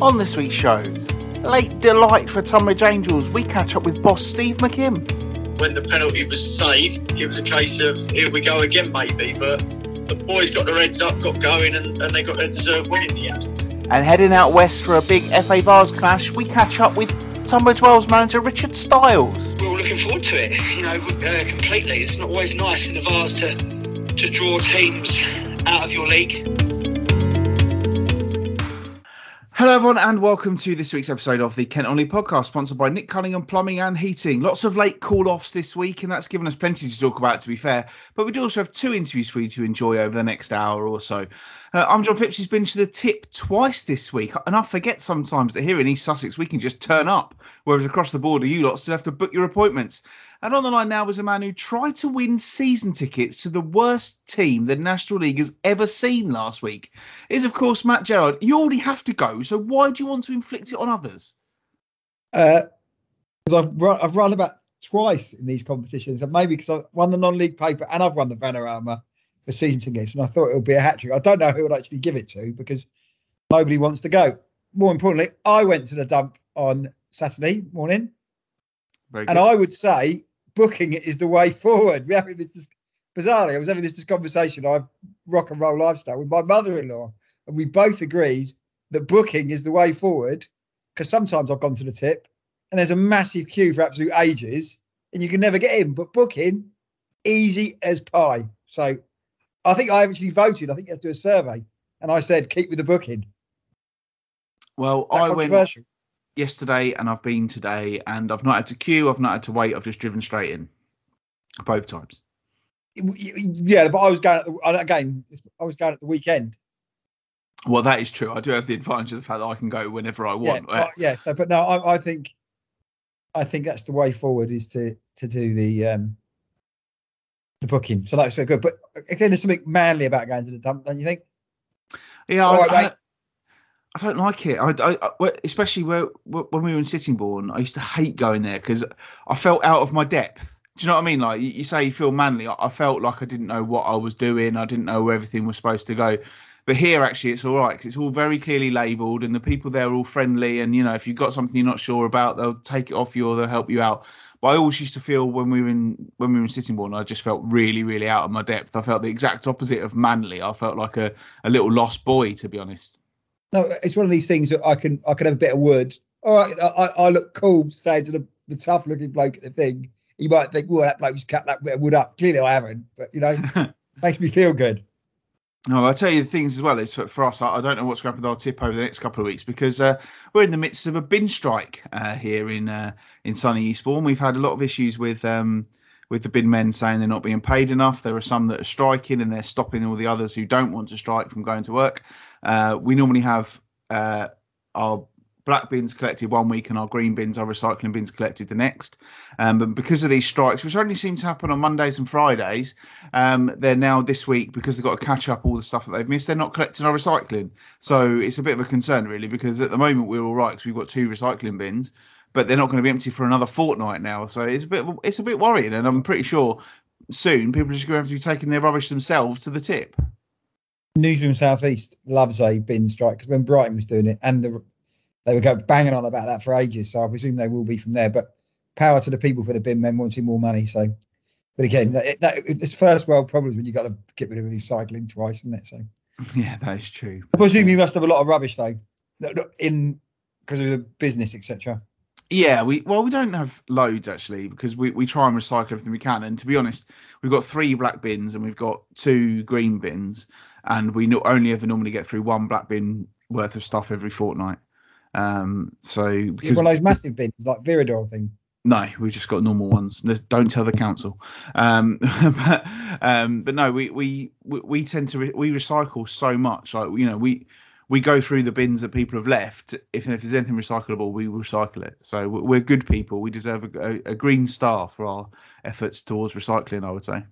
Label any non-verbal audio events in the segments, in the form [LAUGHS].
On this week's show, late delight for Tonbridge Angels. We catch up with boss Steve McKimm. when the penalty was saved, it was a case of here we go again, maybe. But the boys got their heads up, got going, and, and they got their deserved win in the end. And heading out west for a big FA Vase clash, we catch up with Tunbridge Wells manager Richard Styles. We're all looking forward to it, you know, uh, completely. It's not always nice in the Vase to, to draw teams out of your league. Hello, everyone, and welcome to this week's episode of the Kent Only podcast, sponsored by Nick Cunningham Plumbing and Heating. Lots of late call offs this week, and that's given us plenty to talk about, to be fair. But we do also have two interviews for you to enjoy over the next hour or so. Uh, I'm John Phipps, who's been to the tip twice this week, and I forget sometimes that here in East Sussex we can just turn up, whereas across the border you lot still have to book your appointments. And on the line now is a man who tried to win season tickets to the worst team the National League has ever seen last week. Is of course Matt Gerard. You already have to go, so why do you want to inflict it on others? Uh, because I've run, I've run about twice in these competitions, and maybe because I won the non-league paper and I've won the Vanarama for season tickets, and I thought it would be a hat trick. I don't know who would actually give it to because nobody wants to go. More importantly, I went to the dump on Saturday morning, Very and I would say booking it is the way forward. We're having this, bizarrely, I was having this, this conversation. I rock and roll lifestyle with my mother-in-law, and we both agreed that booking is the way forward. Because sometimes I've gone to the tip, and there's a massive queue for absolute ages, and you can never get in. But booking, easy as pie. So I think I actually voted. I think you have to do a survey, and I said keep with the booking. well, I went. Yesterday and I've been today, and I've not had to queue, I've not had to wait, I've just driven straight in both times. Yeah, but I was going at the again. I was going at the weekend. Well, that is true. I do have the advantage of the fact that I can go whenever I Yeah, want. uh, yeah. So, but no, I, I think, I think that's the way forward is to to do the um the booking. So that's so good. But again, there's something manly about going to the dump, don't you think? Yeah, All I, right, I. I don't like it. I, I, I- especially where, when we were in Sittingbourne, I used to hate going there because I felt out of my depth. Do you know what I mean? Like you, say, you feel manly. I, I felt like I didn't know what I was doing. I didn't know where everything was supposed to go. But here, actually, it's all right 'cause it's all very clearly labelled, and the people there are all friendly. And you know, if you've got something you're not sure about, they'll take it off you or they'll help you out. But I always used to feel when we were in when we were in Sittingbourne, I just felt really, really out of my depth. I felt the exact opposite of manly. I felt like a, a little lost boy, to be honest. No, it's one of these things that I can I can have a bit of wood. All right, I, I I look cool saying to the, the tough looking bloke at the thing. You might think, well, that bloke's cut that bit of wood up. Clearly, I haven't, but you know, [LAUGHS] makes me feel good. No, I'll tell you the things as well is for, for us. I, I don't know what's going to happen with our tip over the next couple of weeks because uh, we're in the midst of a bin strike uh, here in uh, in sunny Eastbourne. We've had a lot of issues with um, with the bin men saying they're not being paid enough. There are some that are striking and they're stopping all the others who don't want to strike from going to work. Uh, we normally have uh, our black bins collected one week and our green bins, our recycling bins collected the next. Um, but because of these strikes, which only seem to happen on Mondays and Fridays, um, they're now this week because they've got to catch up all the stuff that they've missed. They're not collecting our recycling, so it's a bit of a concern really because at the moment we're all right because we've got two recycling bins, but they're not going to be empty for another fortnight now. So it's a bit it's a bit worrying, and I'm pretty sure soon people are just going to have to be taking their rubbish themselves to the tip. Newsroom South East loves a bin strike because when Brighton was doing it, and the, they were go banging on about that for ages. So I presume they will be from there. But power to the people for the bin men wanting more money. So, but again, that, that, it's first world problems when you've got to get rid of recycling twice, isn't it? So Yeah, that is true. I presume you must have a lot of rubbish though, in because of the business, etc. Yeah, we well we don't have loads actually because we, we try and recycle everything we can. And to be honest, we've got three black bins and we've got two green bins, and we no, only ever normally get through one black bin worth of stuff every fortnight. Um, so You've because one of those massive bins like Viridor thing. no, we've just got normal ones. Don't tell the council. Um, [LAUGHS] but, um, but no, we, we we we tend to re- we recycle so much. Like you know, we we go through the bins that people have left. If, if there's anything recyclable, we recycle it. So we- we're good people. We deserve a, a, a green star for our efforts towards recycling. I would say.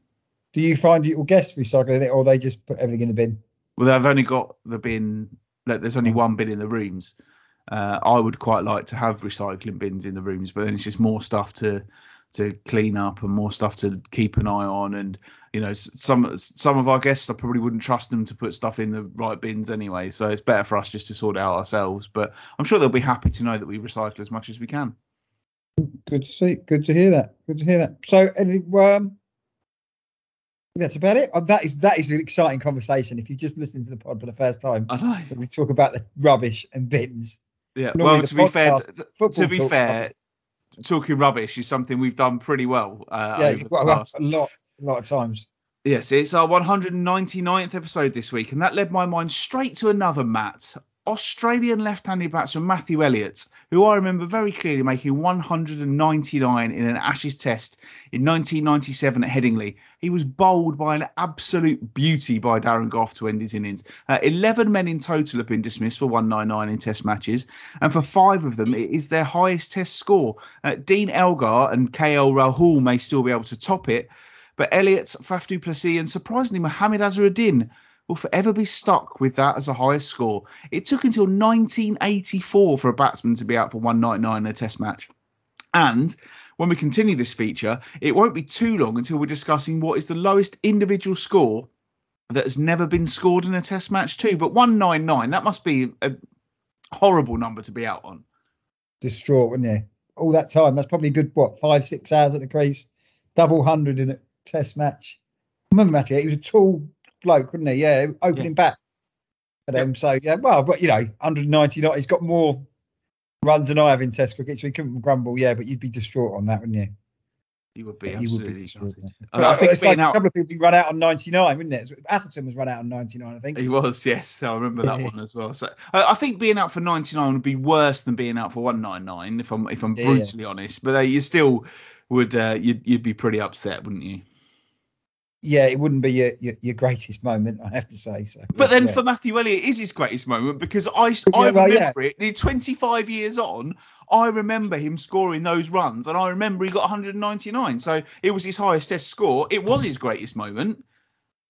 Do you find your guests recycling it, or they just put everything in the bin? Well, they've only got the bin. Like, there's only one bin in the rooms. Uh, I would quite like to have recycling bins in the rooms, but then it's just more stuff to to clean up and more stuff to keep an eye on. And you know, some some of our guests, I probably wouldn't trust them to put stuff in the right bins anyway. So it's better for us just to sort it out ourselves. But I'm sure they'll be happy to know that we recycle as much as we can. Good to see. Good to hear that. Good to hear that. So, anything? Um, that's about it. That is that is an exciting conversation. If you just listen to the pod for the first time, I know. we talk about the rubbish and bins. Yeah. Normally well, to be fair, podcast- t- t- Football to be fair. Talking rubbish is something we've done pretty well. Uh, yeah, over you've the got past. a lot, a lot of times. Yes, it's our 199th episode this week, and that led my mind straight to another Matt, Australian left-handed batsman Matthew Elliott, who I remember very clearly making 199 in an Ashes Test in 1997 at Headingley. He was bowled by an absolute beauty by Darren Gough to end his innings. Uh, 11 men in total have been dismissed for 199 in Test matches, and for five of them, it is their highest Test score. Uh, Dean Elgar and KL Rahul may still be able to top it, but Elliott, Faf du Plessis, and surprisingly Mohamed Azharuddin will forever be stuck with that as a highest score. It took until 1984 for a batsman to be out for 199 in a Test match. And when we continue this feature, it won't be too long until we're discussing what is the lowest individual score that has never been scored in a Test match too. But 199, that must be a horrible number to be out on. Distraught, wasn't you? All that time. That's probably a good what five, six hours at the crease. Double hundred in a Test match. remember Matthew? He was a tall bloke, wasn't he? Yeah, opening bat for them. So yeah, well, but you know, 199. He's got more runs than I have in Test cricket, so he couldn't grumble. Yeah, but you'd be distraught on that, wouldn't you? You would be You would be absolutely distraught. yeah. But I think it's being like out- a couple of people run out on 99, wouldn't it? Atherton was run out on 99, I think. He was, yes. I remember that one as well. So I I think being out for 99 would be worse than being out for 199, if I'm if I'm Yeah. brutally honest. But uh, you still would uh, you'd you'd be pretty upset, wouldn't you? Yeah, it wouldn't be your, your, your greatest moment, I have to say. So, But then yeah. for Matthew Elliott, it is his greatest moment because I I Yeah, well, remember yeah. it. near 25 years on, I remember him scoring those runs, and I remember he got 199. So it was his highest Test score. It was his greatest moment.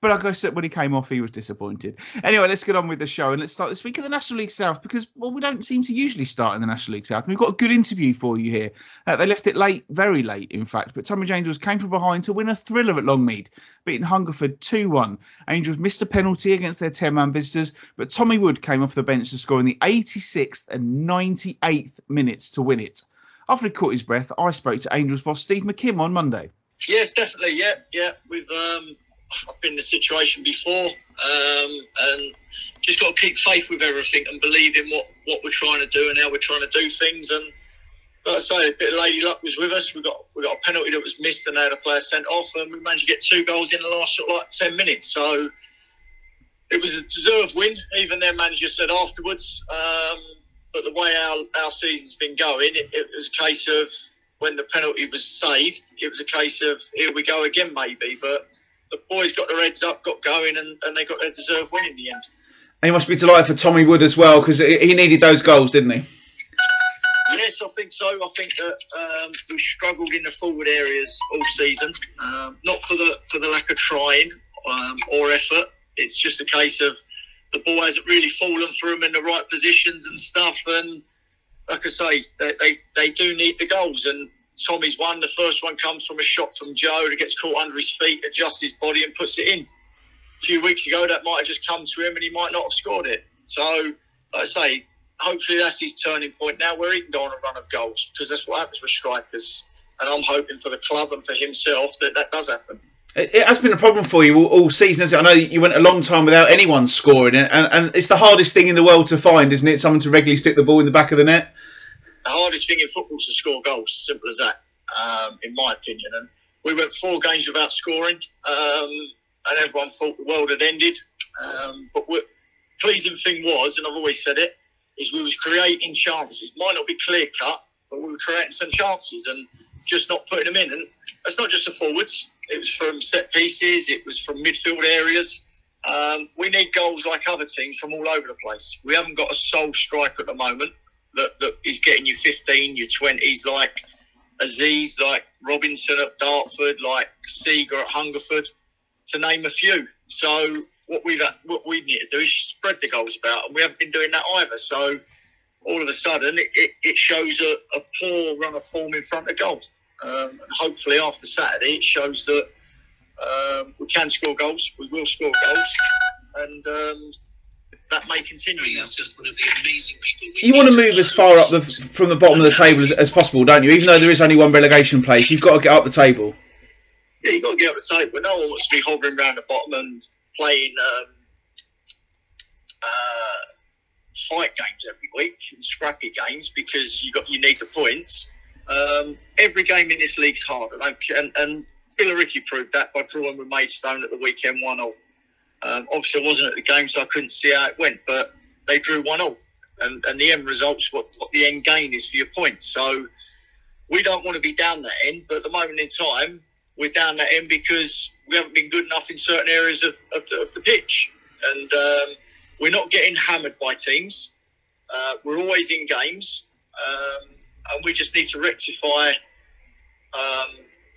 But like I said, when he came off, he was disappointed. Anyway, let's get on with the show and let's start this week at the National League South because well, we don't seem to usually start in the National League South. We've got a good interview for you here. Uh, they left it late, very late, in fact. But Tonbridge Angels came from behind to win a thriller at Longmead, beating Hungerford 2-1. Angels missed a penalty against their 10-man visitors, but Tommy Wood came off the bench to score in the 86th and 98th minutes to win it. After he caught his breath, I spoke to Angels boss Steve McKimm on Monday. Yes, definitely. Yeah, yeah. We've um, I've been in this situation before, um, and just got to keep faith with everything and believe in what what we're trying to do and how we're trying to do things. And like I say, a bit of lady luck was with us. We got we got a penalty that was missed and they had a player sent off, and we managed to get two goals in the last sort of like ten minutes. So it was a deserved win. Even their manager said afterwards. Um, but the way our, our season's been going, it, it was a case of when the penalty was saved, it was a case of here we go again, maybe. But the boys got their heads up, got going, and, and they got their deserved win in the end. And he must be delighted for Tommy Wood as well because he needed those goals, didn't he? Yes, I think so. I think that um, we've struggled in the forward areas all season. Um, not for the for the lack of trying um, or effort. It's just a case of the ball hasn't really fallen for them in the right positions and stuff. And like I say, they, they, they do need the goals. And Tommy's one. The first one comes from a shot from Joe that gets caught under his feet, adjusts his body, and puts it in. A few weeks ago, that might have just come to him, and he might not have scored it. So, like I say, hopefully that's his turning point now where he can go on a run of goals because that's what happens with strikers. And I'm hoping for the club and for himself that that does happen. It, has been a problem for you all, season. I know you went a long time without anyone scoring, and, and it's the hardest thing in the world to find, isn't it? Someone to regularly stick the ball in the back of the net. The hardest thing in football is to score goals. Simple as that, um, in my opinion. And we went four games without scoring, um, and everyone thought the world had ended. Um, but what pleasing thing was, and I've always said it, is we was creating chances. Might not be clear cut, but we were creating some chances and just not putting them in. And that's not just the forwards. It was from set pieces. It was from midfield areas. Um, we need goals like other teams from all over the place. We haven't got a sole striker at the moment that, that is getting you 15, your 20s, like Aziz, like Robinson at Dartford, like Seager at Hungerford, to name a few. So what we've what we need to do is spread the goals about, and we haven't been doing that either. So all of a sudden, it, it, it shows a, a poor run of form in front of goal. Um, and hopefully, after Saturday, it shows that um, we can score goals. We will score goals, and um, that may continue. He's just one of the amazing people. You want to move as far up the from the bottom of the table as, as possible, don't you? Even though there is only one relegation place, you've got to get up the table. Yeah, you've got to get up the table. No one wants to be hovering around the bottom and playing um, uh, fight games every week and scrappy games because you got you need the points. Um, every game in this league's hard, and, and, and Billericay proved that by drawing with Maidstone at the weekend one 0 um, Obviously, I wasn't at the game, so I couldn't see how it went, but they drew one 0 and, and the end result's what, what the end gain is for your points. So we don't want to be down that end, but at the moment in time, we're down that end because we haven't been good enough in certain areas of, of, the, of the pitch. And um, we're not getting hammered by teams. Uh, we're always in games. Um, and we just need to rectify um,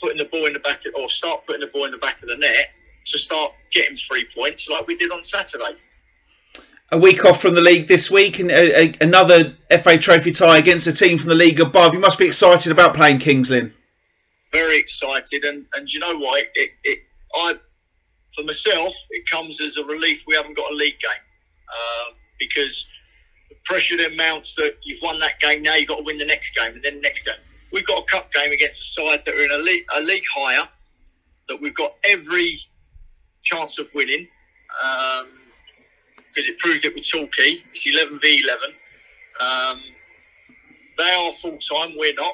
putting the ball in the back, of, or start putting the ball in the back of the net to start getting three points like we did on Saturday. A week off from the league this week, and a, a, another FA Trophy tie against a team from the league above. You must be excited about playing Kings Lynn. very excited, and and you know what? It, it I for myself, it comes as a relief we haven't got a league game um, because the pressure then mounts that you've won that game. Now you've got to win the next game, and then the next game. We've got a cup game against a side that are in a league, a league higher that we've got every chance of winning because it proved it with Torquay. It's 11 v 11. Um, they are full time. We're not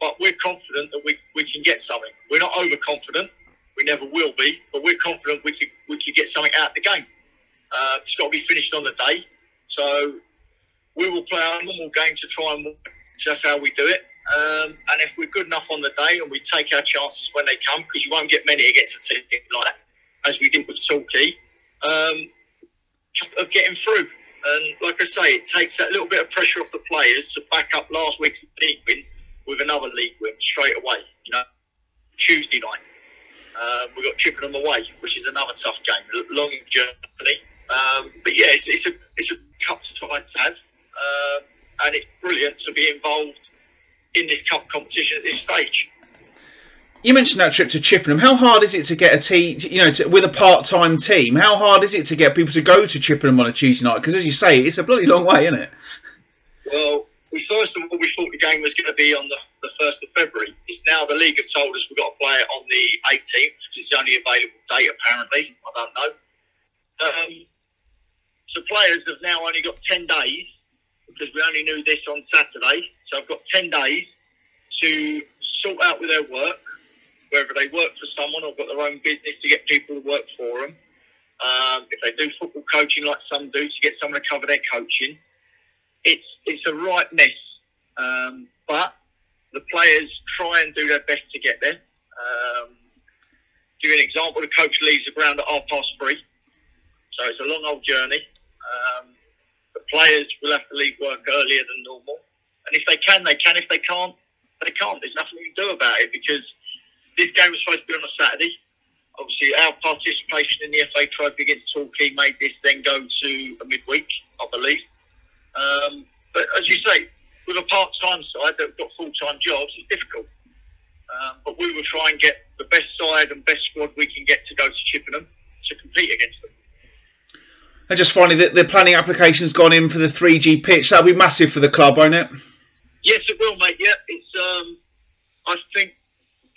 but we're confident that we, we can get something. We're not overconfident. We never will be, but we're confident we could we could get something out of the game. Uh, it's got to be finished on the day, so we will play our normal game to try and. That's how we do it. Um, and if we're good enough on the day and we take our chances when they come, because you won't get many against a team like that, as we did with Torquay, um, of getting through. And like I say, it takes that little bit of pressure off the players to back up last week's league win with another league win straight away. You know, Tuesday night uh, we got Chippenham away, which is another tough game, long journey. Um, but yeah, it's, it's a it's a cup tie to have, um, and it's brilliant to be involved in this cup competition at this stage. You mentioned that trip to Chippenham. How hard is it to get a team, you know, to, with a part-time team? How hard is it to get people to go to Chippenham on a Tuesday night? Because as you say, it's a bloody long way, isn't it? Well, we first of all we thought the game was going to be on the, the first of February. It's now the league have told us we've got to play it on the 18th, which is the only available date apparently. I don't know. Um, so players have now only got 10 days because we only knew this on Saturday. So I've got 10 days to sort out with their work, whether they work for someone or got their own business to get people to work for them. Um, if they do football coaching like some do, to get someone to cover their coaching it's it's a right mess. Um, but the players try and do their best to get there. Um, give you an example: the coach leaves the ground at half past three, so it's a long old journey. Um, the players will have to leave work earlier than normal, and if they can, they can. If they can't, they can't. There's nothing we can do about it because this game was supposed to be on a Saturday. Obviously, our participation in the FA Trophy against Torquay made this then go to a midweek, I believe. Um, but as you say, with a part-time side that've got full-time jobs, it's difficult. Um, but we will try and get the best side and best squad we can get to go to Chippenham to compete against them. And just finally, the, the planning application's gone in for the 3G pitch. That'll be massive for the club, won't it? Yes, it will, mate. Yeah, it's. Um, I think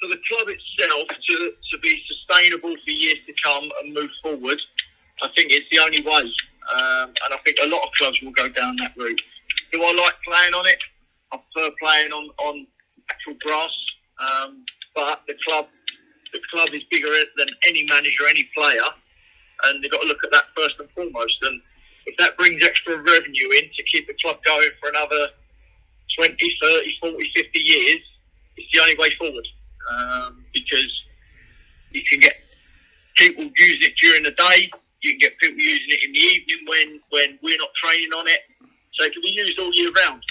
for the club itself to, to be sustainable for years to come and move forward, I think it's the only way. Um, and I think a lot of clubs will go down that route. Do I like playing on it? I prefer playing on, on actual grass. Um, but the club, the club is bigger than any manager, any player, and they've got to look at that first and foremost. And if that brings extra revenue in to keep the club going for another 20, 30, 40, 50 years, it's the only way forward. Um, because you can get people using it during the day, you can get people using it in the evening when, when we're not training on it. So it can be used all year round.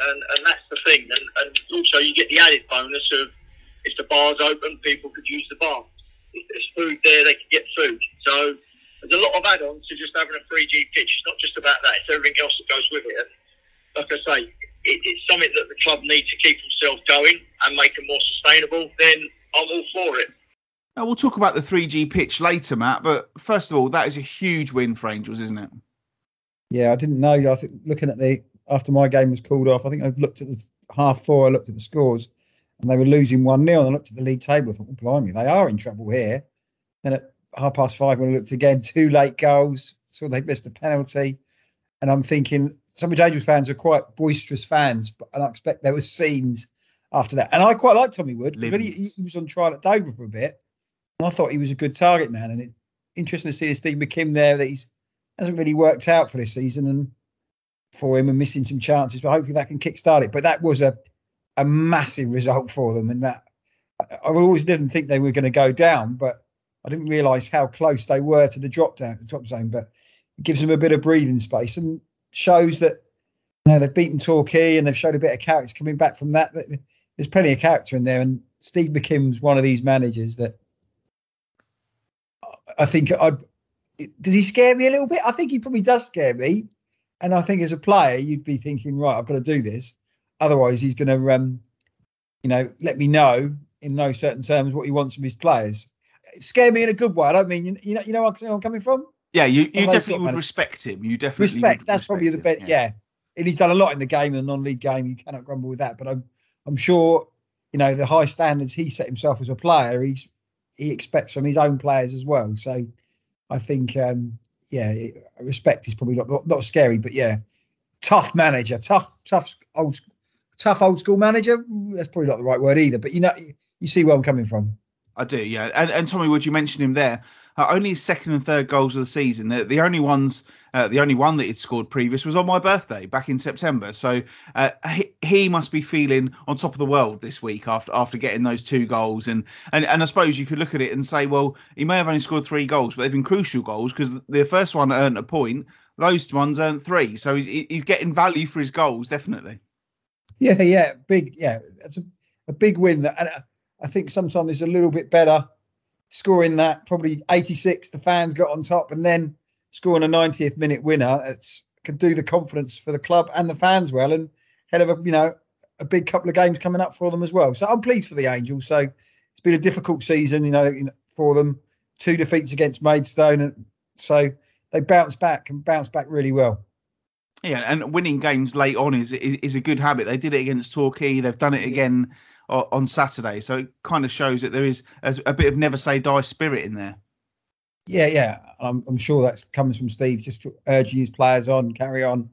And, and that's the thing. And, and also you get the added bonus of if the bar's open, people could use the bar. If there's food there, they could get food. So there's a lot of add-ons to just having a 3G pitch. It's not just about that. It's everything else that goes with it. And like I say, it, it's something that the club need to keep themselves going and make it more sustainable, then I'm all for it. Now, we'll talk about the 3G pitch later, Matt. But first of all, that is a huge win for Angels, isn't it? Yeah, I didn't know. I think looking at the after my game was called off, I think I looked at the half four. I looked at the scores, and they were losing one 0 And I looked at the league table. I thought, well, blimey, they are in trouble here. And at half past five, when I looked again, two late goals. Saw they missed a penalty, and I'm thinking some of the Angels fans are quite boisterous fans, but I expect there were scenes after that. And I quite like Tommy Wood. When he, he, was on trial at Dover for a bit, and I thought he was a good target man. And it interesting to see Steve McKimm there that he's hasn't really worked out for this season and for him and missing some chances, but hopefully that can kickstart it. But that was a a massive result for them, and that I always didn't think they were going to go down, but I didn't realise how close they were to the drop down, the top zone. But it gives them a bit of breathing space and shows that you know they've beaten Torquay and they've showed a bit of character coming back from that. There's plenty of character in there, and Steve McKimm's one of these managers that I think I'd. Does he scare me a little bit? I think he probably does scare me, and I think as a player you'd be thinking, right, I've got to do this. Otherwise, he's going to, um, you know, let me know in no certain terms what he wants from his players. Scare me in a good way. I don't mean you, you know, you know where I'm coming from. Yeah, you, you definitely would respect him. You definitely respect. That's respect probably the best. Yeah. yeah. and he's done a lot in the game, a non-league game. You cannot grumble with that. But I'm, I'm sure, you know, the high standards he set himself as a player, he's he expects from his own players as well. So I think, um, yeah, respect is probably not, not, not scary, but yeah, tough manager, tough, tough old, tough old school manager. That's probably not the right word either, but you know, you see where I'm coming from. I do, yeah. And, and Tommy Wood, you mentioned him there. Uh, only his second and third goals of the season. The, the only ones, uh, the only one that he'd scored previous was on my birthday back in September. So uh, he, he, must be feeling on top of the world this week after after getting those two goals. And, and and I suppose you could look at it and say, well, he may have only scored three goals, but they've been crucial goals because the first one earned a point, those ones earned three. So he's he's getting value for his goals, definitely. Yeah, yeah, big, yeah. It's a, a big win. That and I think sometimes it's a little bit better scoring that probably 86 the fans got on top and then scoring a 90th minute winner. It's could do the confidence for the club and the fans well and hell of a you know a big couple of games coming up for them as well. So i'm pleased for the angels. So it's been a difficult season you know for them. Two defeats against maidstone and so they bounced back and bounced back really well. Yeah, and winning games late on is, is, is a good habit. They did it against Torquay. They've done it again on Saturday. So it kind of shows that there is a bit of never say die spirit in there. Yeah, yeah. I'm, I'm sure that comes from Steve, just urging his players on, carry on.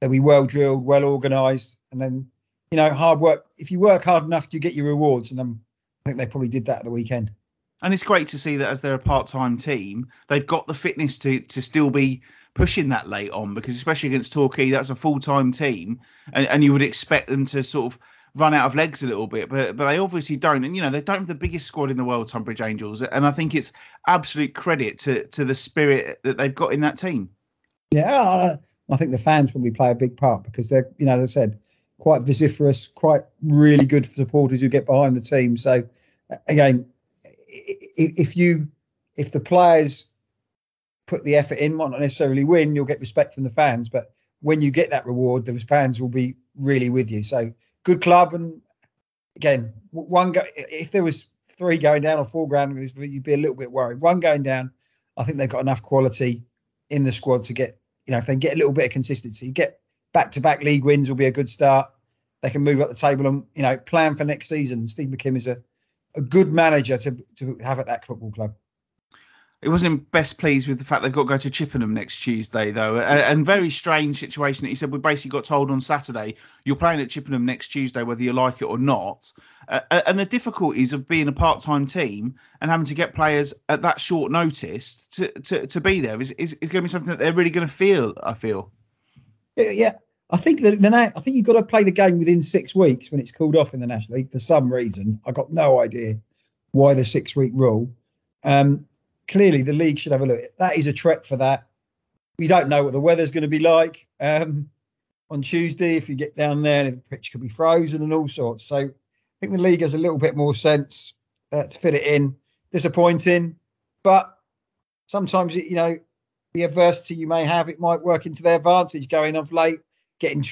They'll be well drilled, well organised, and then you know hard work. If you work hard enough, you get your rewards, and then I think they probably did that at the weekend. And it's great to see that as they're a part-time team, they've got the fitness to to still be pushing that late on because especially against Torquay, that's a full-time team, and, and you would expect them to sort of run out of legs a little bit, but but they obviously don't. And you know they don't have the biggest squad in the world, Tonbridge Angels, and I think it's absolute credit to to the spirit that they've got in that team. Yeah, I think the fans probably play a big part because they're you know as I said quite vociferous, quite really good supporters who get behind the team. So again, if you if the players put the effort in, might not necessarily win, you'll get respect from the fans, but when you get that reward, those fans will be really with you. So good club. And again, one go, if there was three going down or four going, down, you'd be a little bit worried. One going down, I think they've got enough quality in the squad to get, you know, if they get a little bit of consistency, get back to back league wins will be a good start. They can move up the table and, you know, plan for next season. Steve McKimm is a, a good manager to, to have at that football club. He wasn't best pleased with the fact they've got to go to Chippenham next Tuesday, though. And very strange situation. He said we basically got told on Saturday you're playing at Chippenham next Tuesday, whether you like it or not. Uh, and the difficulties of being a part-time team and having to get players at that short notice to to, to be there is, is, is going to be something that they're really going to feel. I feel. Yeah. I think that then I, think you've got to play the game within six weeks when it's called off in the National League for some reason. I got no idea why the six-week rule. Um, clearly the league should have a look. That is a trek for that. We don't know what the weather's going to be like um, on Tuesday. If you get down there, the pitch could be frozen and all sorts. So I think the league has a little bit more sense uh, to fit it in. Disappointing, but sometimes you know the adversity you may have, it might work into their advantage. Going off late, getting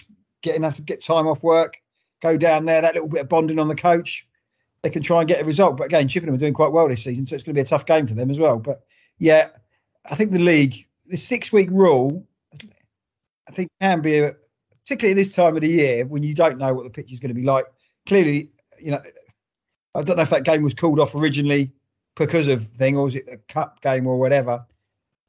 getting have to get time off work, go down there, that little bit of bonding on the coach, they can try and get a result. But again, Chippenham are doing quite well this season, so it's going to be a tough game for them as well. But yeah, I think the league, the six week rule, I think can be a, particularly this time of the year when you don't know what the pitch is going to be like. Clearly, you know, I don't know if that game was called off originally because of thing or was it a cup game or whatever.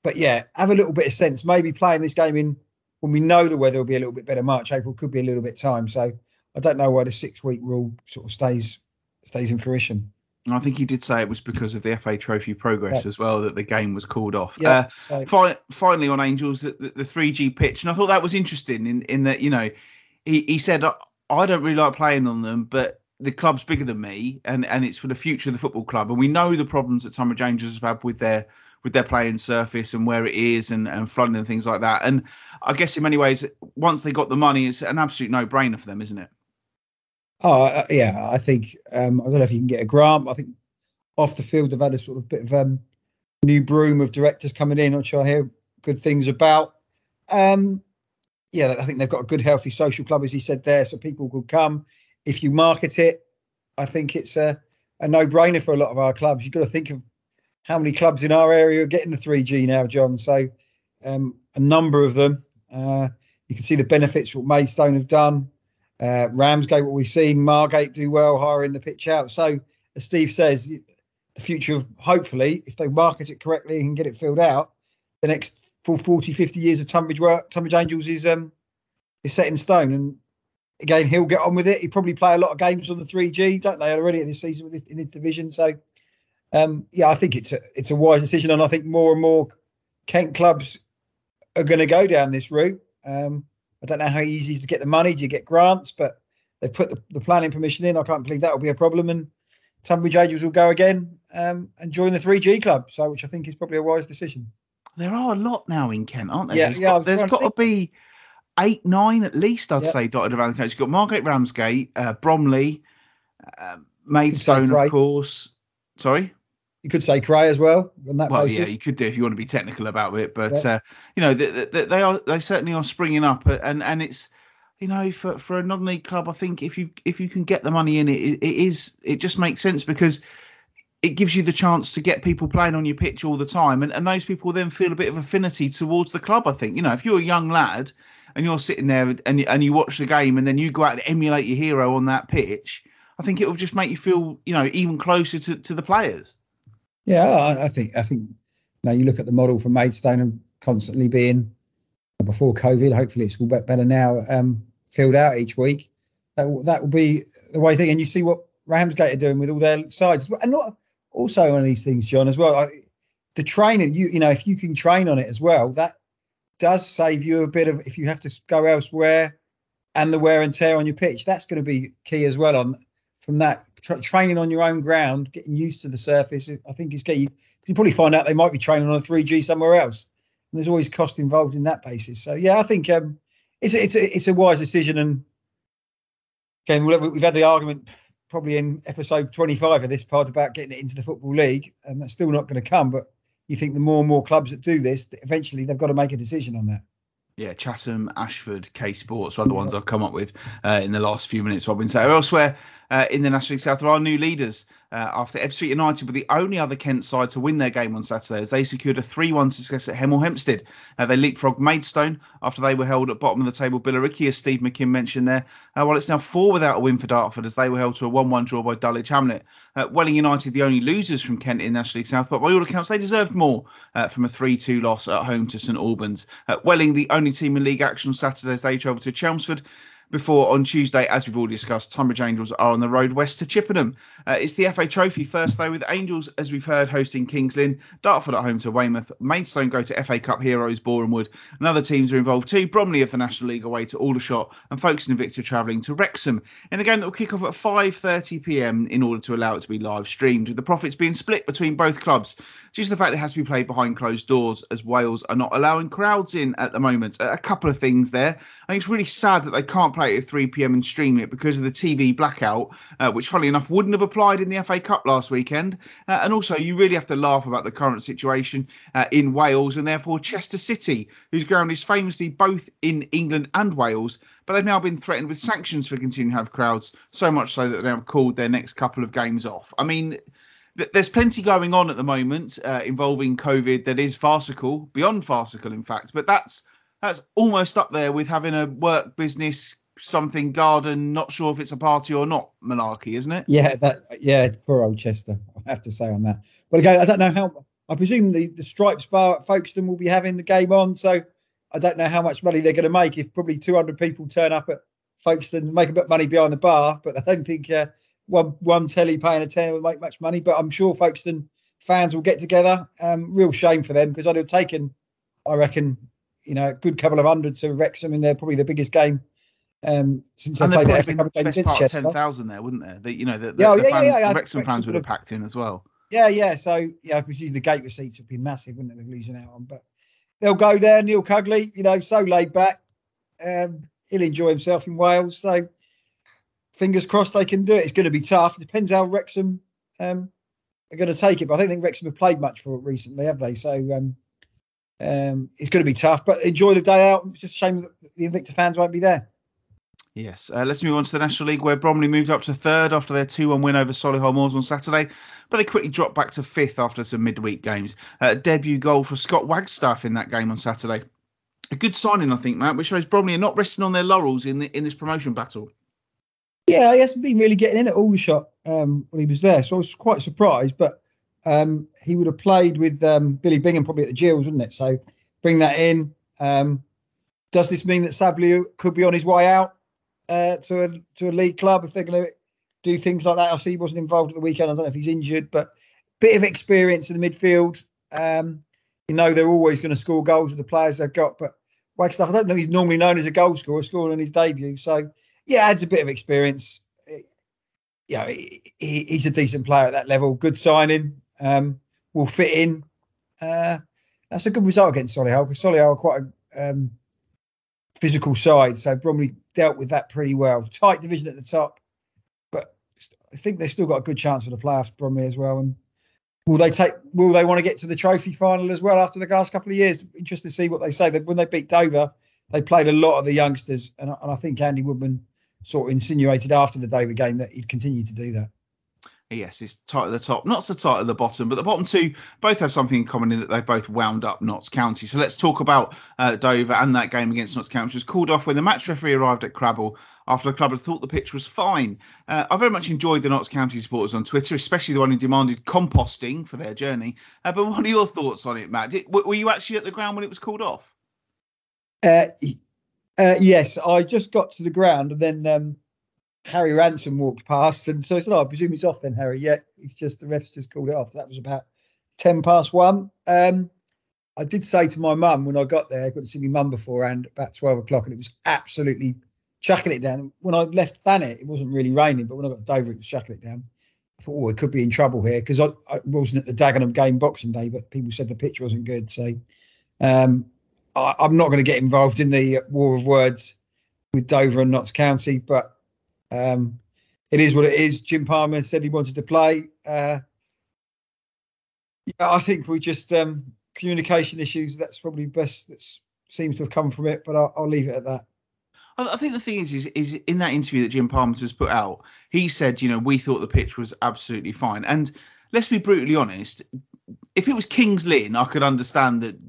But yeah, have a little bit of sense. Maybe playing this game in when we know the weather will be a little bit better. March, April could be a little bit time. So I don't know why the six week rule sort of stays stays in fruition. I think he did say it was because of the FA Trophy progress Yeah. as well that the game was called off. Yeah. Uh, so fi- finally on Angels, the, the, the 3G pitch, and I thought that was interesting in, in that, you know, he, he said, "I- I don't really like playing on them, but the club's bigger than me and, and it's for the future of the football club. And we know the problems that Tonbridge Angels have had with their with their playing surface and where it is and, and flooding and things like that. And I guess in many ways, once they got the money, it's an absolute no brainer for them, isn't it? Oh uh, yeah, I think um, I don't know if you can get a grant. I think off the field they've had a sort of bit of um, new broom of directors coming in, which I hear good things about. Um, yeah, I think they've got a good, healthy social club, as he said there, so people could come. If you market it, I think it's a, a no-brainer for a lot of our clubs. You've got to think of how many clubs in our area are getting the 3G now, John. So um, a number of them. Uh, you can see the benefits what Maidstone have done. Uh, Ramsgate, what we've seen, Margate do well, hiring the pitch out. So, as Steve says, the future of hopefully, if they market it correctly and get it filled out, the next full 40, 50 years of Tonbridge, Tonbridge Angels is um, is set in stone. And again, he'll get on with it. He'll probably play a lot of games on the 3G, don't they, already this season this, in his division. So, um, yeah, I think it's a it's a wise decision, and I think more and more Kent clubs are going to go down this route. Um, I don't know how easy it is to get the money. Do you get grants? But they put the, the planning permission in. I can't believe that will be a problem. And Tonbridge Angels will go again um, and join the 3G club. So, which I think is probably a wise decision. There are a lot now in Kent, aren't there? Yeah, There's yeah, got, there's trying to got to be eight, nine at least, I'd Yeah. say, dotted around the coast. You've got Margate Ramsgate, uh, Bromley, uh, Maidstone, of course. Sorry? You could say Cray as well on that Well, yeah, you could do if you want to be technical about it, but Yeah. uh, you know, they, they, they are they certainly are springing up, uh, and and it's you know for for a non-league club, I think if you if you can get the money in, it it is it just makes sense because it gives you the chance to get people playing on your pitch all the time, and and those people then feel a bit of affinity towards the club. I think you know if you're a young lad and you're sitting there and you- and you watch the game and then you go out and emulate your hero on that pitch, I think it will just make you feel you know even closer to to the players. Yeah, I, I think I think you you look at the model for Maidstone and constantly being before COVID. Hopefully, it's all better now. Um, filled out each week. That will- that will be the way thing. And you see what Ramsgate are doing with all their sides, and not also on these things, John, as well. I, the training, you you know, if you can train on it as well, that does save you a bit of if you have to go elsewhere and the wear and tear on your pitch. That's going to be key as well on from that tra- training on your own ground, getting used to the surface. I think it's getting you. You probably find out they might be training on a 3G somewhere else, and there's always cost involved in that basis. So yeah, I think um, it's a, it's a, it's a wise decision. And again, we've had the argument probably in episode 25 of this part about getting it into the football league, and that's still not going to come. But you think the more and more clubs that do this, eventually they've got to make a decision on that. Yeah, Chatham, Ashford, K Sports are the ones I've come up with uh, in the last few minutes, Robin. So elsewhere uh, in the National League South, there are new leaders uh, after Ebbsfleet United were the only other Kent side to win their game on Saturday as they secured a 3-1 success at Hemel Hempstead. Uh, they leapfrogged Maidstone after they were held at bottom of the table Billericay, as Steve McKimm mentioned there, uh, while it's now four without a win for Dartford as they were held to a 1-1 draw by Dulwich Hamlet. Uh, Welling United, the only losers from Kent in National League South, but by all accounts, they deserved more uh, from a 3-2 loss at home to St Albans. Uh, Welling, the only team in league action on Saturday as they travelled to Chelmsford. Before on Tuesday, as we've already discussed, Tonbridge Angels are on the road west to Chippenham. Uh, it's the FA Trophy first, though, with Angels, as we've heard, hosting Kings Lynn, Dartford at home to Weymouth, Maidstone go to FA Cup heroes Boreham Wood, and other teams are involved too. Bromley of the National League away to Aldershot, and Folkestone Invicta travelling to Wrexham in a game that will kick off at 5:30 p.m. in order to allow it to be live streamed, with the profits being split between both clubs due to the fact it has to be played behind closed doors, as Wales are not allowing crowds in at the moment. A couple of things there. I think it's really sad that they can't play it at 3 p.m. and stream it because of the TV blackout, uh, which, funnily enough, wouldn't have applied in the FA Cup last weekend. Uh, and also, you really have to laugh about the current situation uh, in Wales and therefore Chester City, whose ground is famously both in England and Wales, but they've now been threatened with sanctions for continuing to have crowds, so much so that they have called their next couple of games off. I mean, there's plenty going on at the moment uh, involving COVID that is farcical, beyond farcical, in fact. But that's that's almost up there with having a work business something garden. Not sure if it's a party or not malarkey, isn't it? Yeah, that yeah, poor old Chester. I have to say on that. But again, I don't know how. I presume the the Stripes bar at Folkestone will be having the game on, so I don't know how much money they're going to make if probably 200 people turn up at Folkestone, make a bit of money behind the bar. But I don't think uh, one one telly paying a ten will make much money. But I'm sure Folkestone fans will get together. Um, real shame for them because I'd have taken, I reckon, you know, a good couple of hundred to Wrexham in their probably the biggest game um, since and they played been the best part of ten thousand there, wouldn't there? The, you know, the, the, Yeah, the yeah, fans, yeah, yeah. Wrexham fans would have packed in as well. Yeah, yeah. So yeah, I presume the gate receipts have been massive, wouldn't they? They're losing out on, but they'll go there. Neil Cugley, you know, so laid back. Um, he'll enjoy himself in Wales. So fingers crossed they can do it. It's going to be tough. Depends how Wrexham um, are going to take it. But I don't think Wrexham have played much for it recently, have they? So um, um, it's going to be tough. But enjoy the day out. It's just a shame that the Invicta fans won't be there. Yes, uh, let's move on to the National League where Bromley moved up to third after their 2 1 win over Solihull Moors on Saturday, but they quickly dropped back to fifth after some midweek games. Uh, debut goal for Scott Wagstaff in that game on Saturday. A good signing, I think, Matt, which shows Bromley are not resting on their laurels in the, in this promotion battle. Yeah, he hasn't been really getting in at Aldershot um, when he was there, so I was quite surprised. But um, he would have played with um, Billy Bingham probably at the Gills, wouldn't it? So bring that in. Um, does this mean that Sabliu could be on his way out uh, to a to a league club if they're going to do things like that? I see he wasn't involved at the weekend. I don't know if he's injured, but bit of experience in the midfield. Um, you know they're always going to score goals with the players they've got, but Wagstaff, I don't know he's normally known as a goal scorer, scoring on his debut. So yeah, adds a bit of experience. Yeah, he, he, he's a decent player at that level. Good signing. Um, will fit in. Uh, that's a good result against Solihull because Solihull are quite a um, physical side, so Bromley dealt with that pretty well. Tight division at the top, but I think they've still got a good chance for the playoffs. Bromley as well, and will they take? Will they want to get to the trophy final as well after the last couple of years? Interesting to see what they say. When they beat Dover, they played a lot of the youngsters, and, and I think Andy Woodman sort of insinuated after the Dover game that he'd continue to do that. Yes, it's tight at the top, not so tight at the bottom, but the bottom two both have something in common in that they both wound up Notts County. So let's talk about uh, Dover and that game against Notts County, which was called off when the match referee arrived at Crabble after the club had thought the pitch was fine. Uh, I very much enjoyed the Notts County supporters on Twitter, especially the one who demanded composting for their journey. Uh, but what are your thoughts on it, Matt? Did, were you actually at the ground when it was called off? Uh, uh, yes, I just got to the ground and then um, Harry Ransom walked past, and so I said, oh, "I presume he's off then, Harry." Yeah, he's just the refs just called it off. That was about ten past one. Um, I did say to my mum when I got there, I got to see my mum beforehand about twelve o'clock, and it was absolutely chucking it down. When I left Thanet, it wasn't really raining, but when I got to Dover, it was chucking it down. I thought, oh, it could be in trouble here because I, I, wasn't at the Dagenham game Boxing Day, but people said the pitch wasn't good. So um, I, I'm not going to get involved in the war of words with Dover and Notts County, but um, it is what it is. Jim Palmer said he wanted to play. Uh, yeah, I think we just um, communication issues. That's probably best. That seems to have come from it, but I'll, I'll leave it at that. I think the thing is, is, is in that interview that Jim Palmer has put out, he said, you know, we thought the pitch was absolutely fine. And let's be brutally honest, if it was Kings Lynn, I could understand that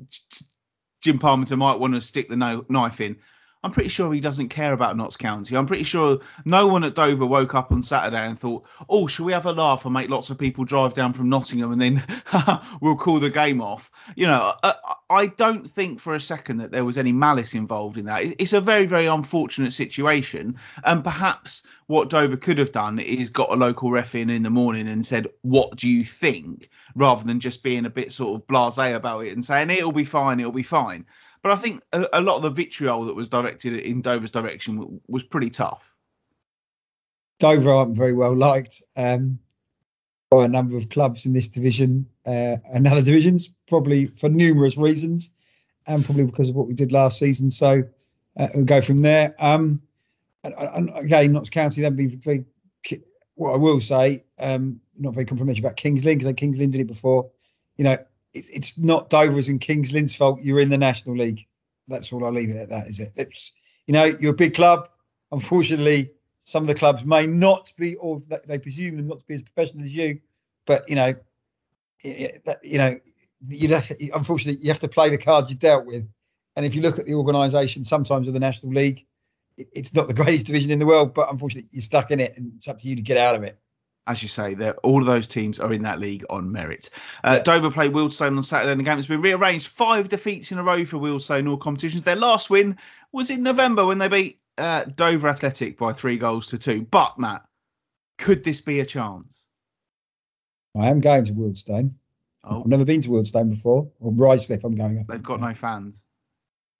Jim Palmer might want to stick the knife in. I'm pretty sure he doesn't care about Notts County. I'm pretty sure no one at Dover woke up on Saturday and thought, "Oh, shall we have a laugh and make lots of people drive down from Nottingham and then [LAUGHS] we'll call the game off?" You know, I, I, don't think for a second that there was any malice involved in that. It's a very, very unfortunate situation, and perhaps what Dover could have done is got a local ref in in the morning and said, "What do you think?" rather than just being a bit sort of blasé about it and saying it'll be fine, it'll be fine. But I think a, a, lot of the vitriol that was directed in Dover's direction was pretty tough. Dover aren't very well liked um, by a number of clubs in this division uh, and other divisions, probably for numerous reasons, and probably because of what we did last season. So uh, we'll go from there. Um, and, and again, Notts County, they've been very. What I will say, um, not very complimentary about Kings Lynn because Kings Lynn did it before. You know, it's not Dover's and Kings Lynn's fault. You're in the National League. That's all I'll leave it at. That is it. It's you know, you're a big club. Unfortunately, some of the clubs may not be, or they presume them not to be as professional as you. But you know, you know, you [LAUGHS] unfortunately you have to play the cards you're dealt with. And if you look at the organisation, sometimes of the National League, it's not the [LAUGHS] greatest division in the world, but unfortunately you're stuck in it, and it's up to you to get out of it. As you say, all of those teams are in that league on merit. Uh. Dover played Wealdstone on Saturday, and the game has been rearranged. Five defeats in a row for Wealdstone all competitions. Their last win was in November when they beat uh, Dover Athletic by three goals to two. But Matt, could this be a chance? I am going to Wealdstone. Oh. I've never been to Wealdstone before, or Ruislip. I'm going up. They've got no fans.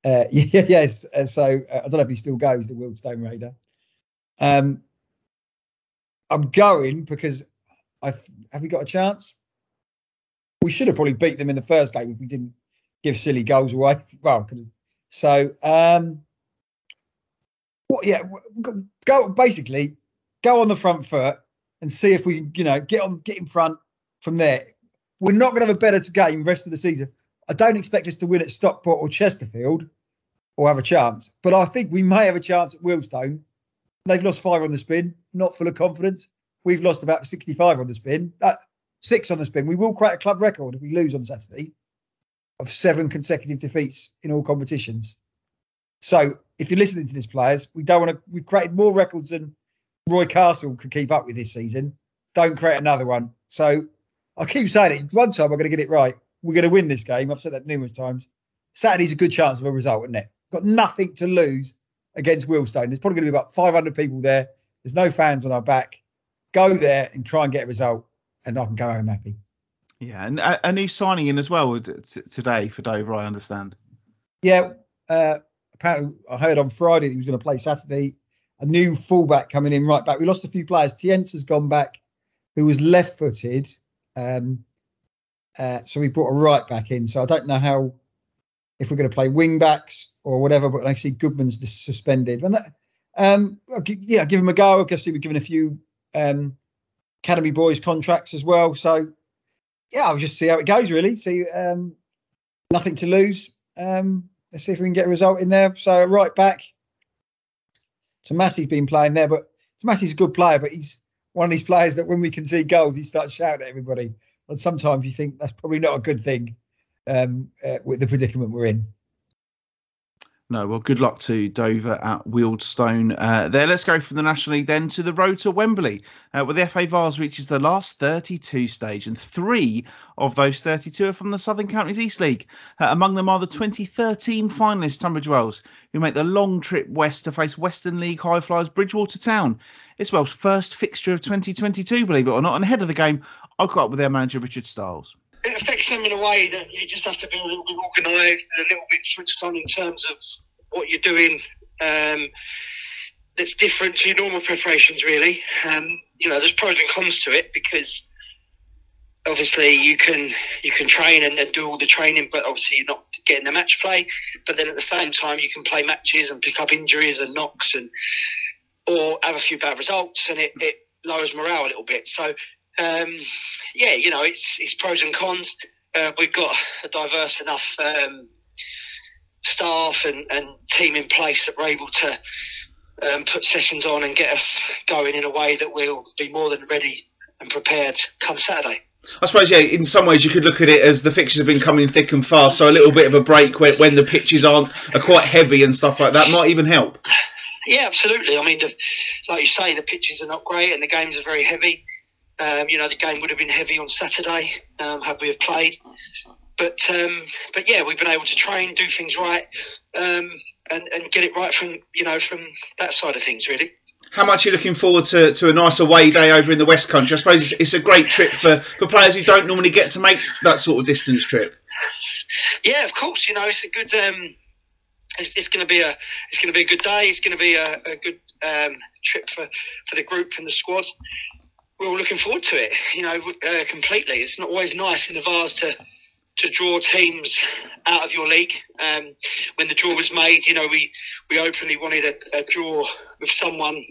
Uh, [LAUGHS] yeah, yes. Uh, so uh, I don't know if he still goes, the Wealdstone Raider. Um, I'm going because I have we got a chance? We should have probably beat them in the first game if we didn't give silly goals away. Well, so um, what? Yeah, go basically go on the front foot and see if we can, you know, get on, get in front from there. We're not going to have a better game rest of the season. I don't expect us to win at Stockport or Chesterfield or have a chance, but I think we may have a chance at Wealdstone. They've lost five on the spin, not full of confidence. We've lost about 65 on the spin, uh, six on the spin. We will crack a club record if we lose on Saturday of seven consecutive defeats in all competitions. So if you're listening to this, players, we don't want to. We've created more records than Roy Castle could keep up with this season. Don't create another one. So I keep saying it. One time I'm going to get it right. We're going to win this game. I've said that numerous times. Saturday's a good chance of a result, isn't it? Got nothing to lose against Wealdstone. There's probably going to be about 500 people there. There's no fans on our back. Go there and try and get a result, and I can go home happy. Yeah, and a, a new signing in as well today for Dover, I understand. Yeah, uh, apparently I heard on Friday he was going to play Saturday a new fullback coming in right back. We lost a few players. Tienz has gone back, who was left footed. Um, uh, so we brought a right back in. So I don't know how, if we're going to play wing backs or whatever, but I see Goodman's suspended. And that, um, yeah, give him a go. I guess we've given a few um, academy boys contracts as well. So yeah, I'll just see how it goes really. See, um, nothing to lose. Um, let's see if we can get a result in there. So right back, Tomasi's been playing there, but Tomasi's a good player, but he's one of these players that when we can see goals, he starts shouting at everybody. And sometimes you think that's probably not a good thing um, uh, with the predicament we're in. No, well, good luck to Dover at Wealdstone. Uh, there, let's go from the National League then to the road to Wembley, uh, where the FA Vase reaches the last 32 stage, and three of those 32 are from the Southern Counties East League. Uh, among them are the 2013 finalists, Tunbridge Wells, who make the long trip west to face Western League high flyers Bridgwater Town. It's Wells' first fixture of 2022, believe it or not, and ahead of the game, I caught up with their manager Richard Styles it affects them in a way that you just have to be a little bit organised and a little bit switched on in terms of what you're doing. Um, that's different to your normal preparations, really. Um, you know, there's pros and cons to it because obviously you can you can train and, and, do all the training, but obviously you're not getting the match play. But then at the same time, you can play matches and pick up injuries and knocks and or have a few bad results, and it, it lowers morale a little bit. So um, yeah, you know, it's it's pros and cons. Uh, we've got a diverse enough um, staff and, and team in place that we're able to um, put sessions on and get us going in a way that we'll be more than ready and prepared come Saturday. I suppose, yeah, in some ways you could look at it as the fixtures have been coming thick and fast, so a little bit of a break when, when the pitches aren't are quite heavy and stuff like that might even help. Yeah, absolutely. I mean, the, like you say, the pitches are not great and the games are very heavy. Um, you know, the game would have been heavy on Saturday um, had we have played. But um, but yeah, we've been able to train, do things right, um, and and get it right from you know from that side of things, really. How much are you looking forward to, to a nice away day over in the West Country? I suppose it's, it's a great trip for, for players who don't normally get to make that sort of distance trip. Yeah, of course. You know, it's a good. Um, it's, it's going to be a it's going to be a good day. It's going to be a, a good um, trip for, for the group and the squad we're all looking forward to it. You know, uh, completely. It's not always nice in the Vase to to draw teams out of your league. Um, when the draw was made, you know, we, we openly wanted a, a draw with someone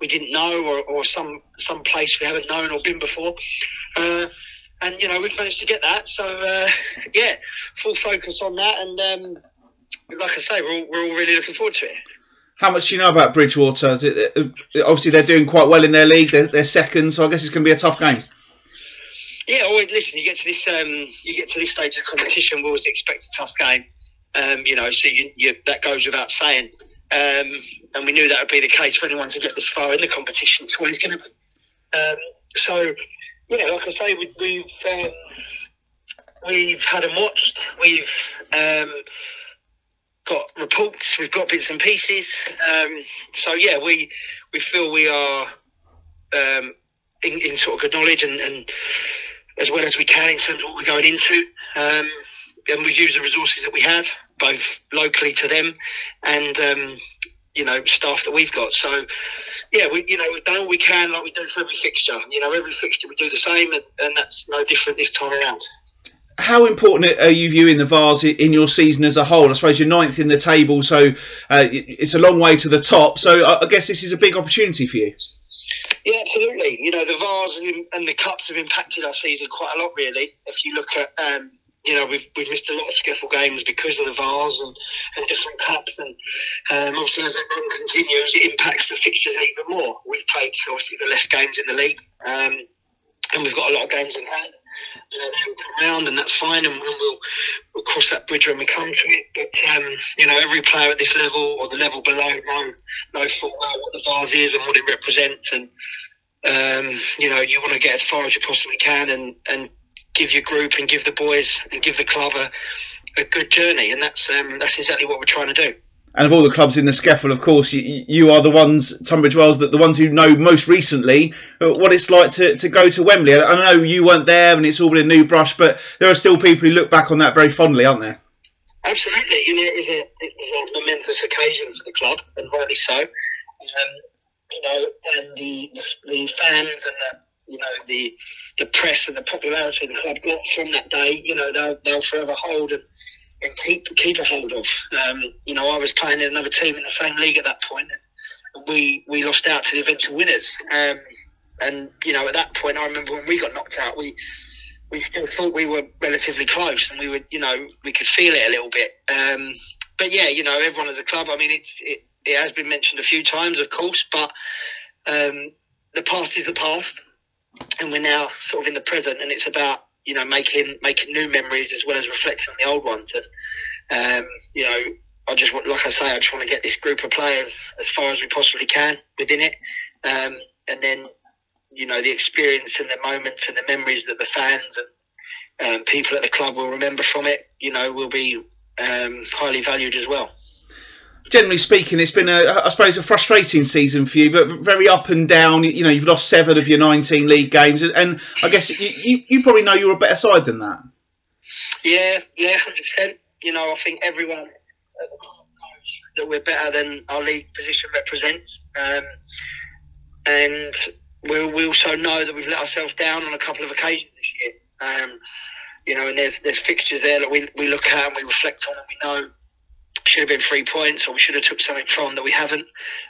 we didn't know or, or some some place we haven't known or been before. Uh, and you know we've managed to get that. So uh, yeah, full focus on that, and um, like I say, we're all, we're all really looking forward to it. How much do you know about Bridgwater? Uh, obviously, they're doing quite well in their league. They're, they're second, so I guess it's going to be a tough game. Yeah, well, listen, you get to this, um, you get to this stage of competition, we always expect a tough game. Um, you know, so you, you, that goes without saying. Um, and we knew that would be the case for anyone to get this far in the competition. It's always going to be. Um, so, yeah, like I say, we, we've um, we've had them watched. We've um, got reports. We've got bits and pieces. Um, so yeah, we we feel we are um, in, in, sort of good knowledge and, and, as well as we can in terms of what we're going into. Um, and we've used the resources that we have, both locally to them and you know staff that we've got. So yeah, we you know we've done all we can like we do for every fixture. You know, every fixture we do the same, and, and that's no different this time around. How important are you viewing the Vase in your season as a whole? I suppose you're ninth in the table, so uh, it's a long way to the top. So I guess this is a big opportunity for you. Yeah, absolutely. You know, the Vase and the Cups have impacted our season quite a lot, really. If you look at um, you know, we've, we've missed a lot of SCEFL games because of the Vase and, and different cups. And um, obviously, as that run continues, it impacts the fixtures even more. We've played, obviously, the less games in the league. Um, and we've got a lot of games in hand. You know, they'll come around, and that's fine, and we'll, we'll cross that bridge when we come to it. But, um, you know, every player at this level or the level below know, know full well what the Vase is and what it represents. And, um, you know, you want to get as far as you possibly can and, and give your group and give the boys and give the club a, a good journey. And that's um, that's exactly what we're trying to do. And of all the clubs in the SCEFL, of course, you, you are the ones, Tunbridge Wells, that the ones who know most recently uh, what it's like to, to go to Wembley. I know you weren't there and it's all been a new brush, but there are still people who look back on that very fondly, aren't there? Absolutely. You know, it was a, it was a momentous occasion for the club, and rightly so. Um, you know, and the, the, the fans and the you know the the press and the popularity the club got from that day, you know they'll they'll forever hold and, and keep keep a hold of. Um, you know, I was playing in another team in the same league at that point, and we we lost out to the eventual winners. Um, and you know, at that point, I remember when we got knocked out, we we still thought we were relatively close, and we would, you know, we could feel it a little bit. Um, but yeah, you know, everyone as a club. I mean, it, it has been mentioned a few times, of course, but um, the past is the past and we're now sort of in the present, and it's about you know making making new memories as well as reflecting on the old ones. And um, you know, I just want, like I say, I just want to get this group of players as far as we possibly can within it, um, and then you know the experience and the moments and the memories that the fans and um, people at the club will remember from it. You know, will be um, highly valued as well generally speaking, it's been a, I suppose, a frustrating season for you, but very up and down. You know, you've lost seven of your 19 league games, and I guess you, you, you probably know you're a better side than that. Yeah, yeah, hundred percent. You know, I think everyone at the club knows that we're better than our league position represents, um, and we, we also know that we've let ourselves down on a couple of occasions this year. Um, you know, and there's there's fixtures there that we, we look at and we reflect on, and we know should have been three points, or we should have took something from that we haven't.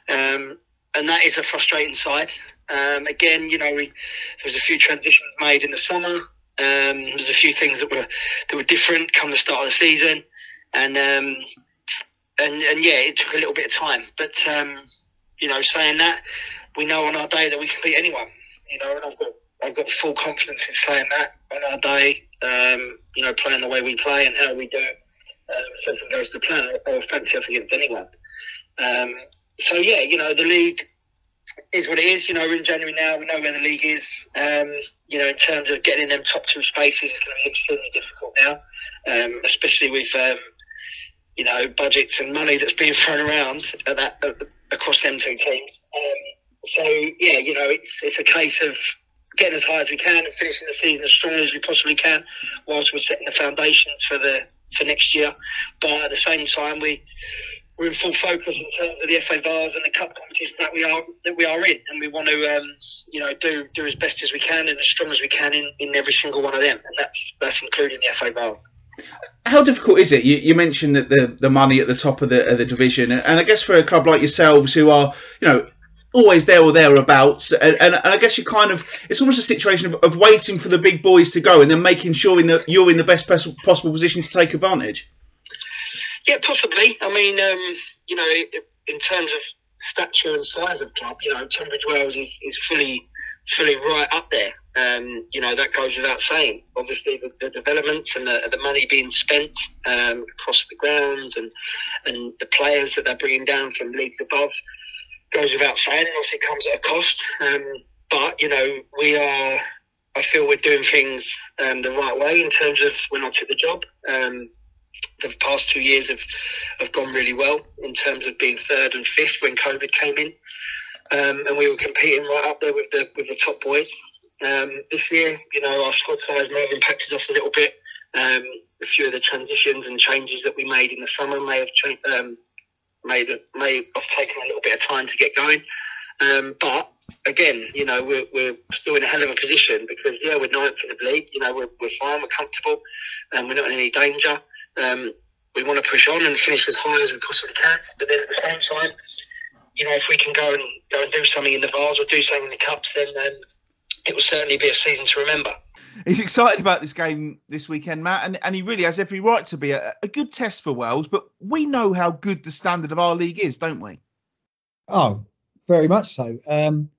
Um, and that is a frustrating side. Um, again, you know, we, there was a few transitions made in the summer. Um, there's a few things that were that were different come the start of the season, and um, and and yeah, it took a little bit of time. But um, you know, saying that, we know on our day that we can beat anyone. You know, and I've got I've got full confidence in saying that on our day. Um, you know, playing the way we play and how we do it um, if goes to plan, or fancy us against anyone. Um, so yeah, you know the league is what it is. You know we're in January now. We know where the league is. Um, you know in terms of getting in them top two spaces, it's going to be extremely difficult now, um, especially with um, you know budgets and money that's being [LAUGHS] thrown around at that uh, across them two teams. Um, so yeah, you know it's it's a case of getting as high as we can and finishing the season as strong as we possibly can, whilst we're setting the foundations for the for next year. But at the same time, we we're in full focus in terms of the FA Vase and the cup competition that we are that we are in, and we want to um, you know do do as best as we can and as strong as we can in, in every single one of them, and that's that's including the FA Vase. How difficult is it? You, you mentioned that the, the money at the top of the of the division, and, and I guess for a club like yourselves, who are you know always there or thereabouts, and, and, and I guess you kind of it's almost a situation of, of waiting for the big boys to go and then making sure in that you're in the best possible position to take advantage. Yeah, possibly. I mean, um, you know, in terms of stature and size of club, you know, Tunbridge Wells is, is fully fully right up there. Um, you know, that goes without saying. Obviously, the, the developments and the, the, money being spent um, across the grounds and and the players that they're bringing down from leagues above goes without saying. Obviously, comes at a cost. Um, but you know, we are. I feel we're doing things um, the right way in terms of when I took the job. Um, the past two years have, have gone really well in terms of being third and fifth when COVID came in, um, and we were competing right up there with the with the top boys. Um, this year, you know, our squad size may have impacted us a little bit. Um, a few of the transitions and changes that we made in the summer may have cha- made may have taken a little bit of time to get going. Um, but again, you know, we're, we're still in a hell of a position because yeah, we're ninth in the league. You know, we're, we're fine, we're comfortable, and we're not in any danger. Um, we want to push on and finish as high as we possibly can. But then at the same time, you know, if we can go and go and do something in the Vase or do something in the cups, then um, it will certainly be a season to remember. He's excited about this game this weekend, Matt, and, and he really has every right to be a, a good test for Wells. But we know how good the standard of our league is, don't we? Oh, very much so. Um,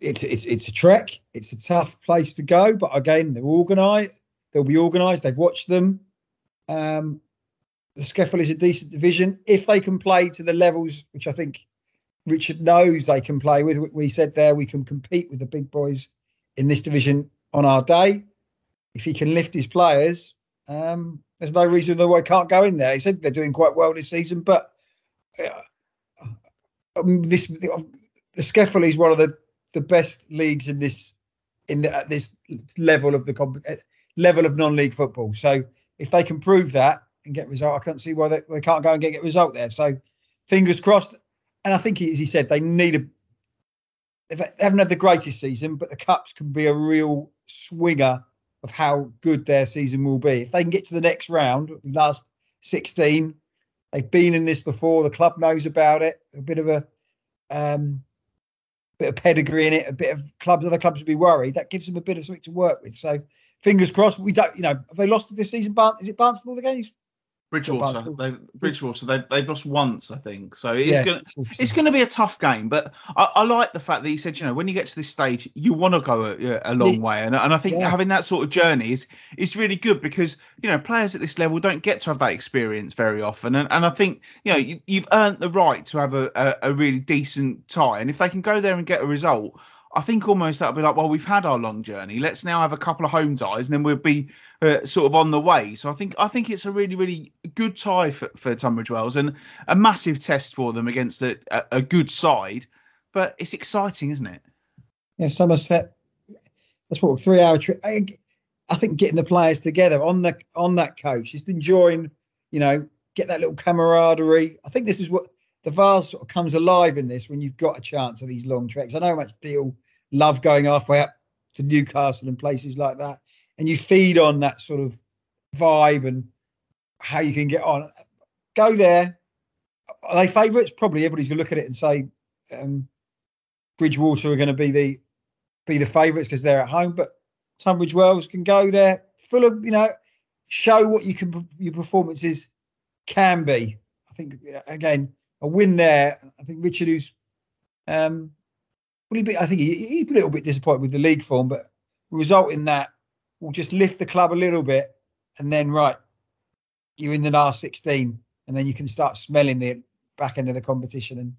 it's it's it's a trek. It's a tough place to go, but again, they're organised. They'll be organised. They've watched them. Um, the SCEFL is a decent division if they can play to the levels which I think Richard knows they can play with. We said there we can compete with the big boys in this division on our day. If he can lift his players, um, there's no reason why he can't go in there. He said they're doing quite well this season, but uh, um, this the SCEFL is one of the, the best leagues in this in the, at this level of the comp- level of non-league football. So if they can prove that and get result, I can't see why they, they can't go and get, get result there. So fingers crossed. And I think, as he said, they need a. They haven't had the greatest season, but the cups can be a real swinger of how good their season will be. If they can get to the next round, last 16, they've been in this before. The club knows about it. A bit of a um, bit of pedigree in it. A bit of clubs, other clubs would be worried. That gives them a bit of something to work with. So fingers crossed. We don't, you know, have they lost this season? Is it Barnstaple the games? Bridgwater, they've, Bridgwater, they've, they've lost once, I think. So it's yeah, going it's going to be a tough game. But I, I, like the fact that he said, you know, when you get to this stage, you want to go a, a long way, and, and I think yeah. having that sort of journey is is really good because you know players at this level don't get to have that experience very often, and, and I think you know you, have earned the right to have a, a, a really decent tie, and if they can go there and get a result, I think almost that'll be like, well, we've had our long journey. Let's now have a couple of home ties, and then we'll be uh, sort of on the way. So I think I think it's a really really good tie for, for Tunbridge Wells and a massive test for them against a, a, good side. But it's exciting, isn't it? Yeah, Somerset. That's what three hour trip. I, think getting the players together on the on that coach, just enjoying, you know, get that little camaraderie. I think this is what the Vase sort of comes alive in this when you've got a chance of these long treks. I know how much Deal love going halfway up to Newcastle and places like that. And you feed on that sort of vibe and how you can get on. Go there. Are they favourites? Probably everybody's going to look at it and say um, Bridgwater are going to be the be the favourites because they're at home. But Tunbridge Wells can go there full of you know show what you can your performances can be. I think again a win there. I think Richard, who's um, Will he be? I think he, he's a little bit disappointed with the league form, but result in that will just lift the club a little bit, and then right, you're in the last 16, and then you can start smelling the back end of the competition, and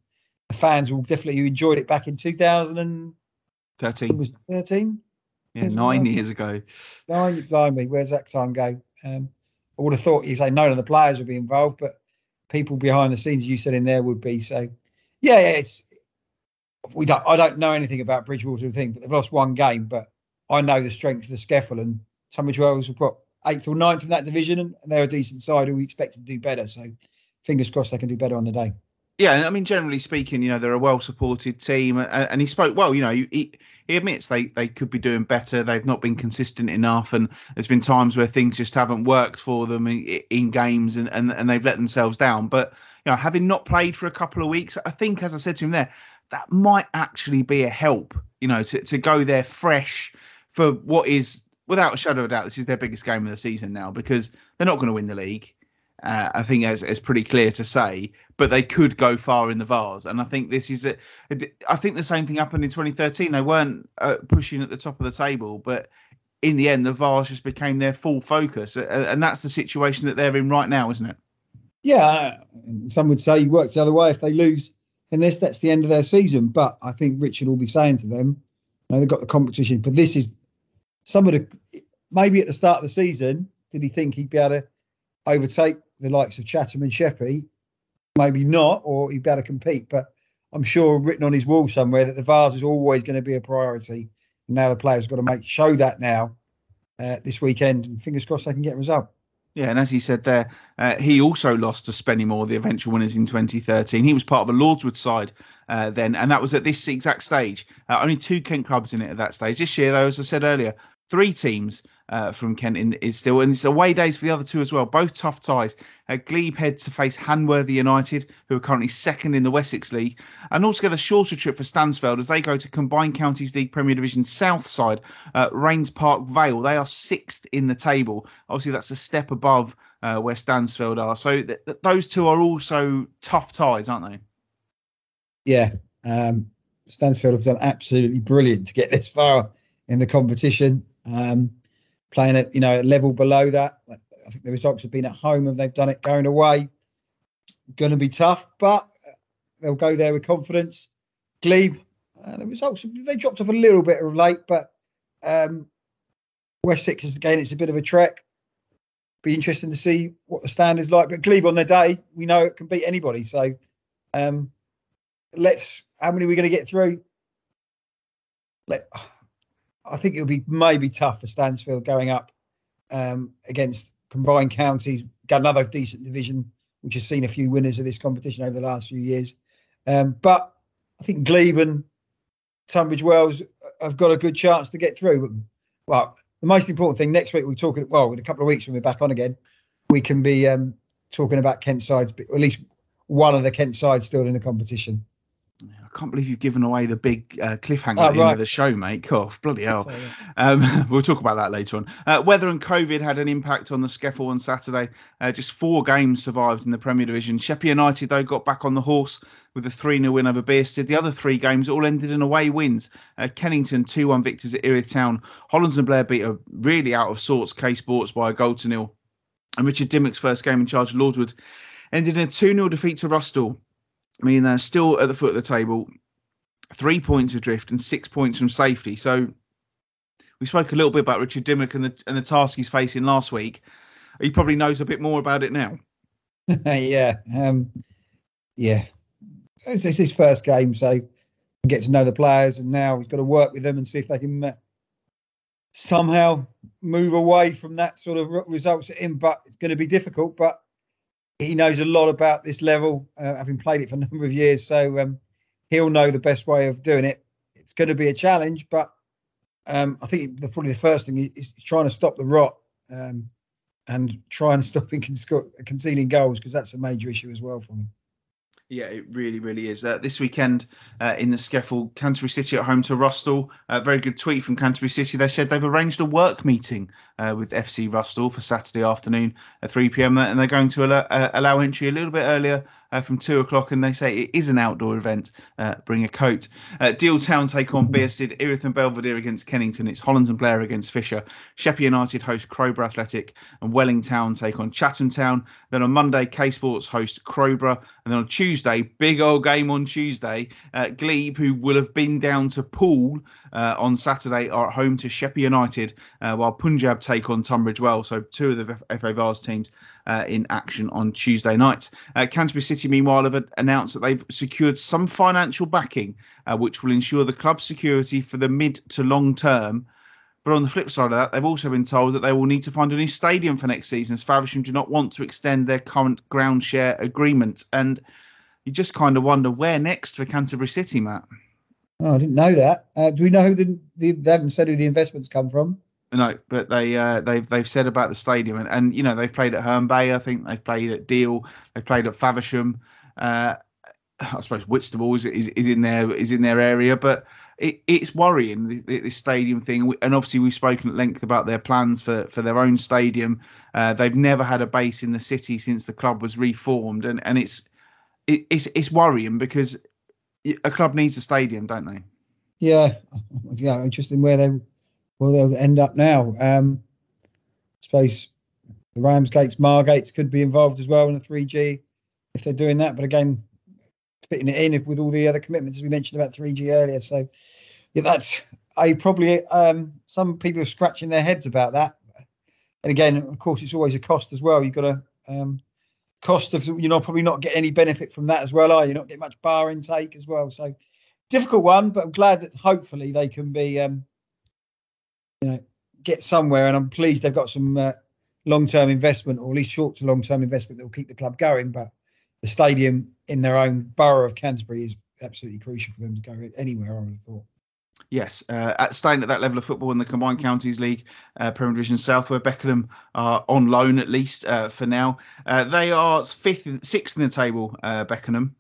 the fans will definitely who enjoyed it back in 2013. Was 13? Yeah, nine years ago. Nine, blimey, where's that time go? Um, I would have thought you'd say none of the players would be involved, but people behind the scenes, you said in there, would be. So, yeah, yeah it's we don't. I don't know anything about Bridgwater thing, but they've lost one game. But I know the strength of the SCEFL and Tunbridge Wells have got eighth or ninth in that division, and they're a decent side who we expect to do better. So fingers crossed they can do better on the day. Yeah, I mean, generally speaking, you know, they're a well-supported team, and, and he spoke well. You know, he, he admits they they could be doing better. They've not been consistent enough, and there's been times where things just haven't worked for them in, in games, and, and and they've let themselves down. But you know, having not played for a couple of weeks, I think, as I said to him there, that might actually be a help. You know, to to go there fresh for what is, without a shadow of a doubt, this is their biggest game of the season now because they're not going to win the league. Uh, I think it's, it's pretty clear to say, but they could go far in the Vase, and I think this is a, I think the same thing happened in 2013. They weren't uh, pushing at the top of the table, but in the end, the Vase just became their full focus, and that's the situation that they're in right now, isn't it? Yeah, some would say it works the other way. If they lose this, that's the end of their season. But I think Richard will be saying to them, you know, they've got the competition, but this is some of the maybe at the start of the season, did he think he'd be able to overtake the likes of Chatham and Sheppey, maybe not, or he'd better compete. But I'm sure written on his wall somewhere that the Vase is always going to be a priority. And now the players got to make show that now uh, this weekend, and fingers crossed they can get a result. Yeah, and as he said there, uh, he also lost to Spennymoor, the eventual winners in 2013. He was part of a Lordswood side uh, then, and that was at this exact stage. Uh, only two Kent clubs in it at that stage. This year, though, as I said earlier, three teams uh, from Kent in, is still, and it's away days for the other two as well. Both tough ties. Uh, Glebe head to face Hamworthy United, who are currently second in the Wessex League, and altogether shorter trip for Stansfeld as they go to Combined Counties League Premier Division South side, uh, Raynes Park Vale. They are sixth in the table. Obviously, that's a step above uh, where Stansfeld are. So th- th- those two are also tough ties, aren't they? Yeah. Um, Stansfeld have done absolutely brilliant to get this far in the competition. Um, playing at you know a level below that. I think the results have been at home and they've done it going away. Going to be tough, but they'll go there with confidence. Glebe, uh, the results they dropped off a little bit late, but um, Wessex is again it's a bit of a trek. Be interesting to see what the stand is like. But Glebe on their day, we know it can beat anybody. So um, let's. How many are we going to get through? Let, I think it'll be maybe tough for Stansfeld going up um, against combined counties. Got another decent division, which has seen a few winners of this competition over the last few years. Um, but I think Glebe and Tunbridge Wells have got a good chance to get through. Well, the most important thing next week we're talking. Well, in a couple of weeks when we're back on again, we can be um, talking about Kent sides, or at least one of the Kent sides still in the competition. I can't believe you've given away the big uh, cliffhanger oh, at the right. end of the show, mate. Cough, bloody hell. Um, [LAUGHS] we'll talk about that later on. Uh, weather and COVID had an impact on the SCEFL on Saturday. Uh, just four games survived in the Premier Division. Sheppey United, though, got back on the horse with a 3 0 win over Bearsted. The other three games all ended in away wins. Uh, Kennington 2 1 victors at Erith Town. Hollands and Blair beat a really out of sorts K Sports by a goal to nil. And Richard Dimmock's first game in charge of Lordswood ended in a 2 0 defeat to Rusthall. I mean, they're still at the foot of the table, three points adrift and six points from safety. So we spoke a little bit about Richard Dimmock and the and the task he's facing last week. He probably knows a bit more about it now. [LAUGHS] yeah, um, yeah. It's, it's, his first game, so get to know the players, and now he's got to work with them and see if they can uh, somehow move away from that sort of results him. But it's going to be difficult. But he knows a lot about this level, uh, having played it for a [LAUGHS] number of years. So um, he'll know the best way of doing it. It's going to be a challenge, but um, I think the, probably the first thing is, trying to stop the rot um, and try and stop him [LAUGHS] conceding goals because that's a major issue as well for them. Yeah, it really, really is. Uh, this weekend uh, in the SCEFL, Canterbury City at home to Rusthall. A uh, very good tweet from Canterbury City. They said they've arranged a work meeting uh, with FC Rusthall for Saturday afternoon at 3 pm, and they're going to uh, allow entry a little bit earlier uh, from two o'clock, and they say it is an outdoor event. Uh, bring a coat. Uh, Deal Town take on Bearsted, Erith and Belvedere against Kennington. It's Hollands and Blair against Fisher. Sheppey United host Crowborough Athletic, and Welling Town take on Chatham Town. Then on Monday, K Sports host Crowborough, and then on Tuesday, big old game on Tuesday. Uh, Glebe, who will have been down to Poole uh, on Saturday, are at home to Sheppey United, uh, while Punjab take on Tunbridge Wells. So two of the FA Vase teams uh, in action on Tuesday night. Uh, Canterbury City, meanwhile, have announced that they've secured some financial backing, uh, which will ensure the club's security for the mid to long term. But on the flip side of that, they've also been told that they will need to find a new stadium for next season, as Faversham do not want to extend their current ground share agreement. And you just kind of wonder where next for Canterbury City, Matt. Oh, I didn't know that. Uh, do we know who the, the they haven't said who the investments come from? No, but they uh, they've they've said about the stadium and, and you know they've played at Herne Bay. I think they've played at Deal. They've played at Faversham. Uh, I suppose Whitstable is, is, is in their is in their area, but it, it's worrying this stadium thing. And obviously we've spoken at length about their plans for for their own stadium. Uh, they've never had a base in the city since the club was reformed, and and it's it, it's it's worrying because a club needs a stadium, don't they? Yeah, [LAUGHS] yeah. Interesting where they where they'll end up now. Um, I suppose the Ramsgates, Margates could be involved as well in the 3G if they're doing that. But again, fitting it in with all the other commitments we mentioned about 3G earlier. So yeah, that's I probably um, some people are scratching their heads about that. And again, of course, it's always a cost as well. You've got a um, cost of you know probably not get any benefit from that as well, are you? Not get much bar intake as well. So difficult one, but I'm glad that hopefully they can be um, you know get somewhere. And I'm pleased they've got some uh, long-term investment, or at least short to long-term investment that will keep the club going. But the stadium in their own borough of Canterbury is absolutely crucial for them to go anywhere. I would have thought. Yes, uh, at staying at that level of football in the Combined Counties League, uh, Premier Division South, where Beckenham are on loan at least uh, for now. Uh, they are fifth, sixth in the table, uh, Beckenham,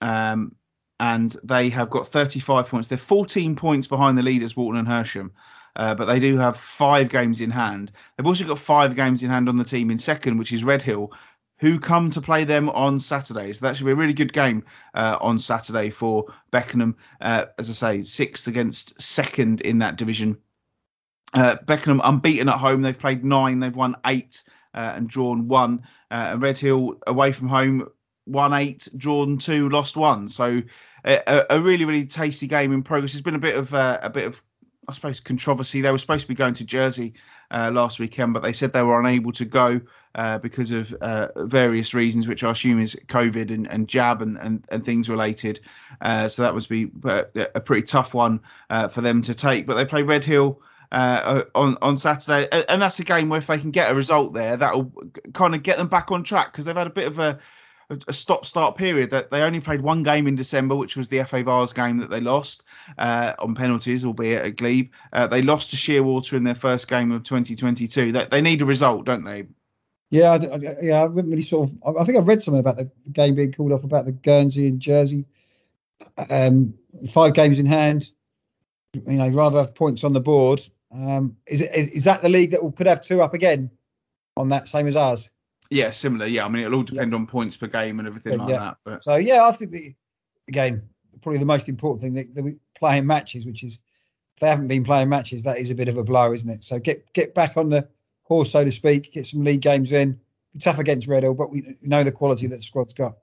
um, and they have got 35 points. They're 14 points behind the leaders, Walton and Hersham. Uh, but they do have five games in hand. They've also got five games in hand on the team in second, which is Redhill, who come to play them on Saturday. So that should be a really good game uh, on Saturday for Beckenham. Uh, as I say, sixth against second in that division. Uh, Beckenham unbeaten at home. They've played nine. They've won eight uh, and drawn one. Uh, and Redhill away from home won eight, drawn two, lost one. So a, a really really tasty game in progress. There's been a bit of uh, a bit of I suppose controversy. They were supposed to be going to Jersey uh, last weekend, but they said they were unable to go uh, because of uh, various reasons, which I assume is COVID and, and jab and, and, and things related. Uh, so that must be uh, a pretty tough one uh, for them to take. But they play Redhill. Uh, on on Saturday, and that's a game where if they can get a result there, that'll kind of get them back on track because they've had a bit of a a stop-start period that they only played one game in December, which was the FA Vase game that they lost uh, on penalties, albeit at Glebe. Uh, they lost to Sheerwater in their first game of 2022. That they need a result, don't they? Yeah, I, I, yeah, I haven't really sort of. I think I've read something about the game being called off about the Guernsey and Jersey. Um, five games in hand. You know, rather have points on the board. Um, is that the league that could have two up again on that same as ours? Yeah, similar. Yeah, I mean it'll all depend yeah. on points per game and everything like yeah. that. But so yeah, I think the, again probably the most important thing that, that we playing matches, which is if they haven't been playing matches, that is a bit of a blow, isn't it? So get get back on the horse, so to speak, get some league games in. Be tough against Redhill, but we know the quality that the squad's got.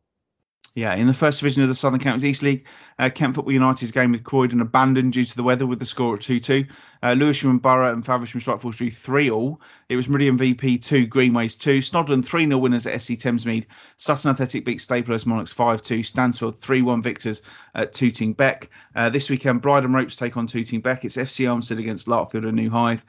Yeah, in the first division of the Southern Counties East League, uh, Kent Football United's game with Croydon abandoned due to the weather with the score at 2 2. Uh, Lewisham and Borough and Faversham Strikeforce drew 3 all. It was Meridian VP 2, Greenways 2. Snodland 3 0 winners at SC Thamesmead. Sutton Athletic beat Staples Monarchs 5 2. Stansfeld 3 1 victors at Tooting Bec. Uh, this weekend, Bridon Ropes take on Tooting Bec. It's FC Armstead against Larkfield and New Hythe.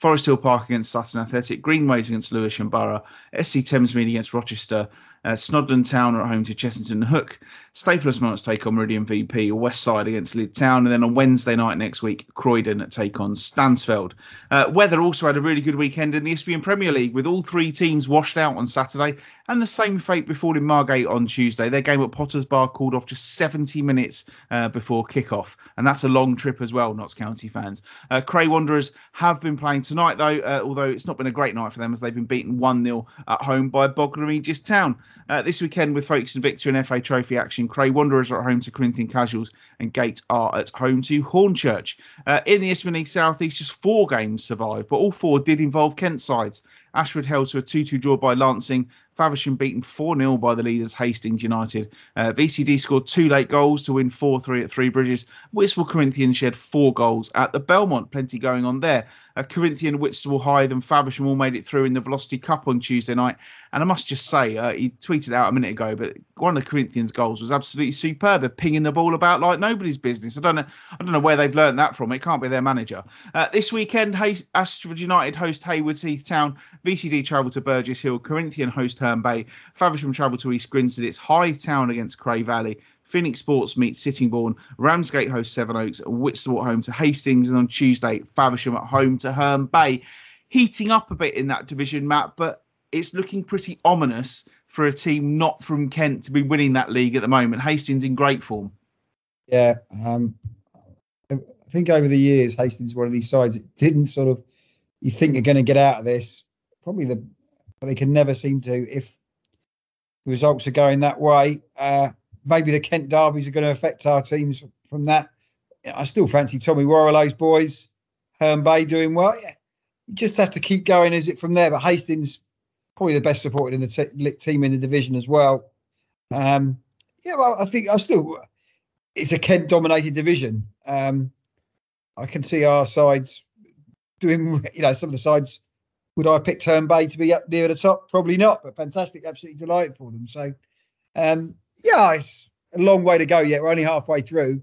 Forest Hill Park against Sutton Athletic, Greenways against Lewisham Borough, SC Thamesmead against Rochester, uh, Snodland Town are at home to Chessington Hook. Staples Monarchs take on Meridian VP. West Side against Lydd Town. And then on Wednesday night next week, Croydon take on Stansfeld. Uh, Weather also had a really good weekend in the Isthmian Premier League with all three teams washed out on Saturday and the same fate befalling Margate on Tuesday. Their game at Potters Bar called off just 70 minutes uh, before kick-off. And that's a long trip as well, Notts County fans. Uh, Cray Wanderers have been playing tonight, though, uh, although it's not been a great night for them as they've been beaten 1 0 at home by Bognor Regis Town. Uh, this weekend with Folkestone Invicta and FA Trophy action, Cray Wanderers are at home to Corinthian Casuals and Gate are at home to Hornchurch. Uh, in the Isthmian League South East, just four games survived, but all four did involve Kent sides. Ashford held to a 2 2 draw by Lancing. Faversham beaten 4 0 by the leaders Hastings United. Uh, VCD scored two late goals to win 4 3 at Three Bridges. Whitstable Corinthians shed four goals at the Belmont. Plenty going on there. Uh, Corinthian, Whitstable, Hythe, and Faversham all made it through in the Velocity Cup on Tuesday night. And I must just say, uh, he tweeted out a minute ago, but one of the Corinthians' goals was absolutely superb. They're pinging the ball about like nobody's business. I don't know, I don't know where they've learned that from. It can't be their manager. Uh, this weekend, Hay- Ashford United host Haywards Heath Town. VCD travel to Burgess Hill, Corinthian host Herne Bay, Faversham travel to East Grinstead, it's Hythe Town against Cray Valley, Phoenix Sports meets Sittingbourne, Ramsgate host Sevenoaks, Whitstable home to Hastings, and on Tuesday, Faversham at home to Herne Bay. Heating up a bit in that division, Matt, but it's looking pretty ominous for a team not from Kent to be winning that league at the moment. Hastings in great form. Yeah, um, I think over the years, Hastings one of these sides that didn't sort of you think you're going to get out of this. Probably the but they can never seem to if the results are going that way. Uh, maybe the Kent derbies are going to affect our teams from that. I still fancy Tommy Warrillow's boys, Herne Bay doing well. Yeah, you just have to keep going is it from there. But Hastings probably the best supported in the te- team in the division as well. Um, yeah, well, I think I still it's a Kent dominated division. Um, I can see our sides doing, [LAUGHS] you know, some of the sides. Would I pick Herne Bay to be up near the top? Probably not, but fantastic, absolutely delighted for them. So, um, yeah, it's a long way to go yet. We're only halfway through.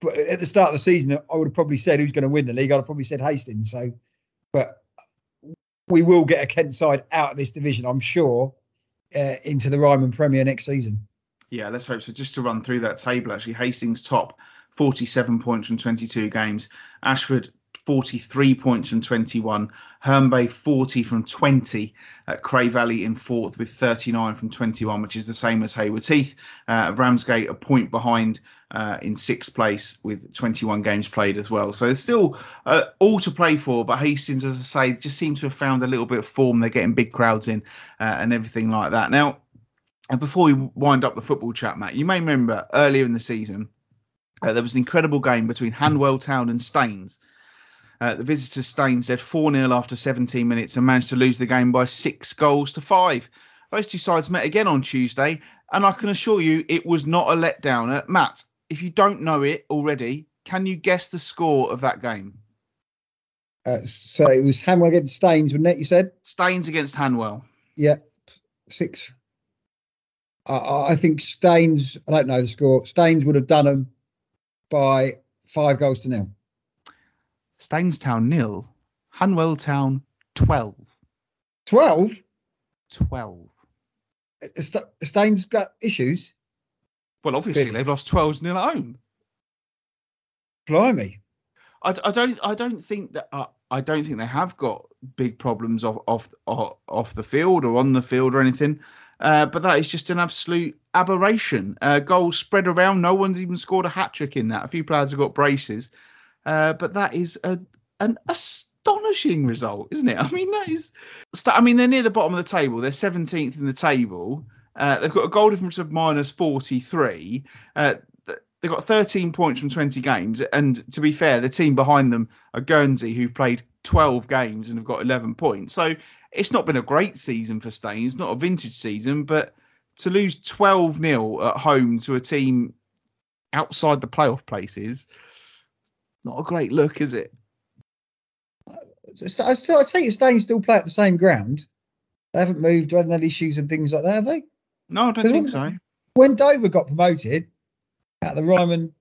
But at the start of the season, I would have probably said who's going to win the league. I'd have probably said Hastings. So, but we will get a Kent side out of this division, I'm sure, uh, into the Ryman Premier next season. Yeah, let's hope so. Just to run through that table, actually, Hastings top 47 points from 22 games. Ashford 43 points from 21. Herne Bay 40 from 20. Uh, Cray Valley in fourth with 39 from 21, which is the same as Hayward Heath. Uh, Ramsgate a point behind uh, in sixth place with 21 games played as well. So there's still uh, all to play for, but Hastings, as I say, just seems to have found a little bit of form. They're getting big crowds in uh, and everything like that. Now, and before we wind up the football chat, Matt, you may remember earlier in the season uh, there was an incredible game between Hanwell Town and Staines. Uh, the visitors Staines led 4 0 after 17 minutes and managed to lose the game by six goals to five. Those two sides met again on Tuesday, and I can assure you it was not a letdowner. Matt, if you don't know it already, can you guess the score of that game? Uh, so it was Hanwell against Staines, wasn't it? You said Staines against Hanwell. Yeah, six I, I think Staines, I don't know the score, Staines would have done them by five goals to nil. Staines Town nil, Hanwell Town 12. 12? 12. Staines got issues? Well, obviously they've lost 12 nil at home. Blimey. I, I don't. I don't think that. Uh, I don't think they have got big problems off, off off off the field or on the field or anything. Uh, but that is just an absolute aberration. Uh, goals spread around. No one's even scored a hat trick in that. A few players have got braces. Uh, but that is a, an astonishing result, isn't it? [LAUGHS] I mean, that is. I mean, they're near the bottom of the table. They're 17th in the table. Uh, they've got a goal difference of minus 43. Uh, they've got 13 points from 20 games. And to be fair, the team behind them are Guernsey, who've played 12 games and have got 11 points. So it's not been a great season for Staines, not a vintage season, but to lose 12 0 at home to a team outside the playoff places, not a great look, is it? I still, I take it Staines still play at the same ground. They haven't moved, haven't had issues and things like that, have they? No, I don't think when, so. When Dover got promoted at the Ryman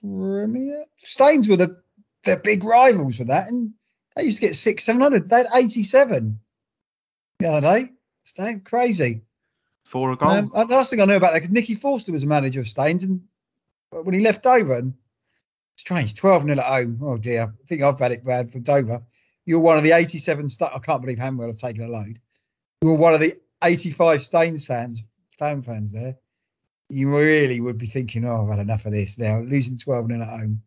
Premier, Staines were the, the big rivals for that, and they used to get six, seven hundred. They had eighty-seven the other day. Staines, crazy. For a goal. Um, the last thing I know about that, because Nicky Forster was a manager of Staines, and when he left Dover, and strange, 12 0 at home. Oh dear, I think I've had it bad for Dover. You're one of the 87 st- I can't believe Hanwell have taken a load. You're one of the 85 Staines fans, Stone fans there. You really would be thinking, oh, I've had enough of this now. Losing 12 0 at home.